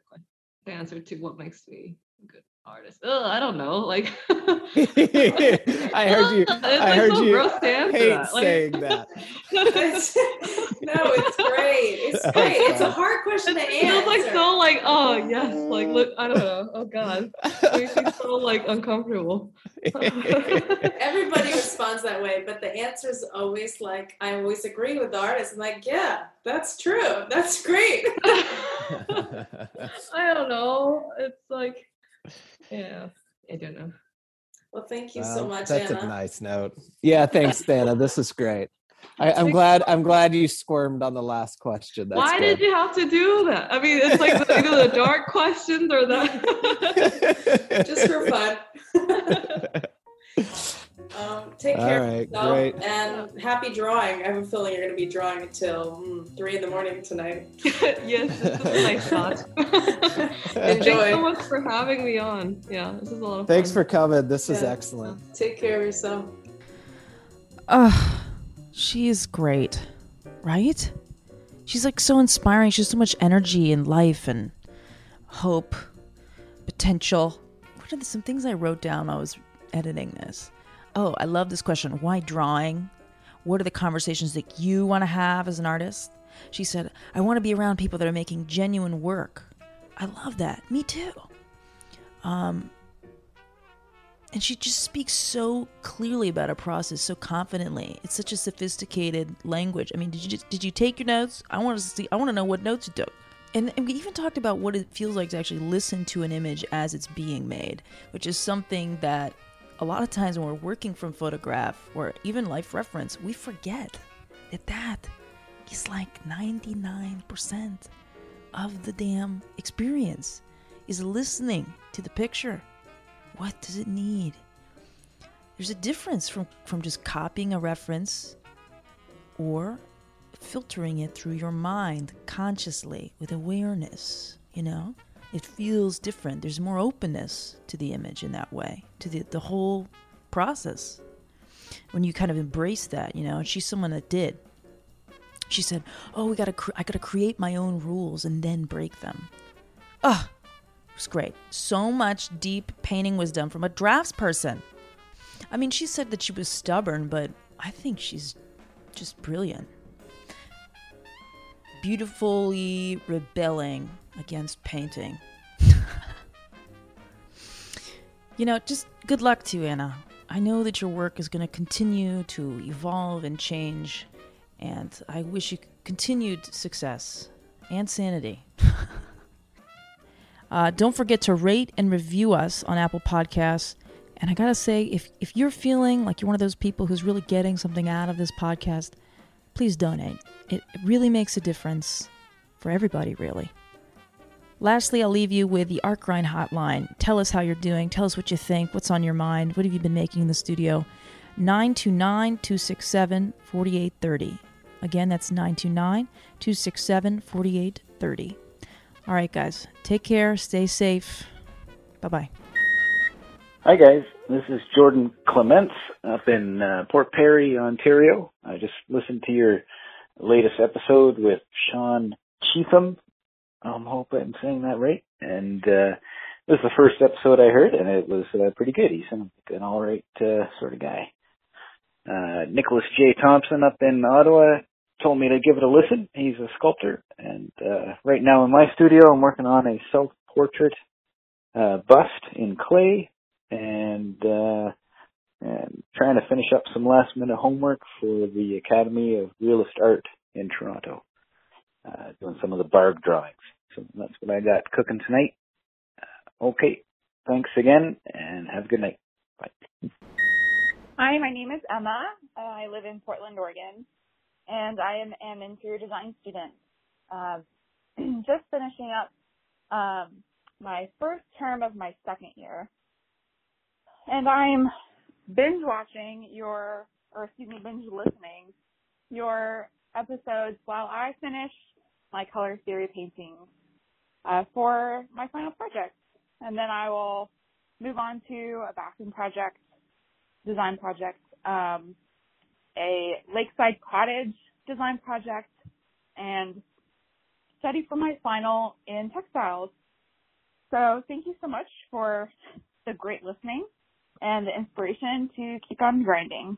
the answer to what makes me good artist. Ugh, I don't know. Like I heard you. It's I heard so you gross hate that. Like- saying that. It's- no, it's great. It's Oh, great. It's a hard question to It answer. feels like so like oh yes like look I don't know oh god it makes me so like uncomfortable. Everybody responds that way, but the answer is always like, I always agree with the artist. I'm like, yeah, that's true. That's great. I don't know. It's like yeah I don't know. Well, thank you so Well, much, That's Anna. a nice note. Yeah, thanks, Dana. This is great. I, I'm glad. I'm glad you squirmed on the last question. That's Why did you have to do that? I mean, it's like the, either the dark questions or the. Just for fun. um, take care All of yourself great. and happy drawing. I have a feeling you're going to be drawing until mm, three in the morning tonight. yes, this is a nice thought. Thanks Enjoy. so much for having me on. Yeah, this is a lot of Thanks fun. for coming. This is Yeah. excellent. Take care of yourself. Ugh, she's great, right? She's like so inspiring. She has so much energy and life and hope, potential. What are the, some things I wrote down while I was editing this? Oh, I love this question. Why drawing? What are the conversations that you want to have as an artist? She said, I want to be around people that are making genuine work. I love that. Me too. Um, and she just speaks so clearly about a process so confidently it's such a sophisticated language i mean did you just, did you take your notes i want to see i want to know what notes you took and, and we even talked about what it feels like to actually listen to an image as it's being made which is something that a lot of times when we're working from photograph or even life reference we forget that that is like 99% of the damn experience is listening to the picture. What does it need? There's a difference from, from just copying a reference or filtering it through your mind consciously with awareness, you know? It feels different. There's more openness to the image in that way, to the, the whole process. When you kind of embrace that, you know, and she's someone that did. She said, "Oh, we gotta, cre- I gotta create my own rules and then break them." Ah, it was great. So much deep painting wisdom from a drafts person. I mean, she said that she was stubborn, but I think she's just brilliant. Beautifully rebelling against painting. you know, just good luck to you, Anna. I know that your work is going to continue to evolve and change, and I wish you continued success and sanity. uh, don't forget to rate and review us on Apple Podcasts. And I gotta say, if if you're feeling like you're one of those people who's really getting something out of this podcast, please donate. It, it really makes a difference for everybody, really. Lastly, I'll leave you with the Art Grind hotline. Tell us how you're doing. Tell us what you think. What's on your mind? What have you been making in the studio? 929 267 4830. Again, that's 929 267 4830. All right, guys. Take care. Stay safe. Bye bye. Hi guys, this is Jordan Clements up in uh, Port Perry, Ontario. I just listened to your latest episode with Sean Cheetham. Um, hope I'm saying that right. And uh, this is the first episode I heard, and it was uh, pretty good. He sounds like an all right uh, sort of guy. Uh, Nicholas J. Thompson up in Ottawa told me to give it a listen. He's a sculptor, and uh, right now in my studio, I'm working on a self-portrait uh, bust in clay and uh, and trying to finish up some last minute homework for the Academy of Realist Art in Toronto. Uh, doing some of the Bargue drawings. So that's what I got cooking tonight. Uh, okay, thanks again, and have a good night. Bye. Hi, my name is Emma. Uh, I live in Portland, Oregon, and I am an interior design student. Uh, just finishing up um, my first term of my second year and I'm binge watching your, or excuse me, binge listening your episodes while I finish my color theory paintings uh, for my final project. And then I will move on to a bathroom project, design project, um, a lakeside cottage design project, and study for my final in textiles. So thank you so much for the great listening and the inspiration to keep on grinding.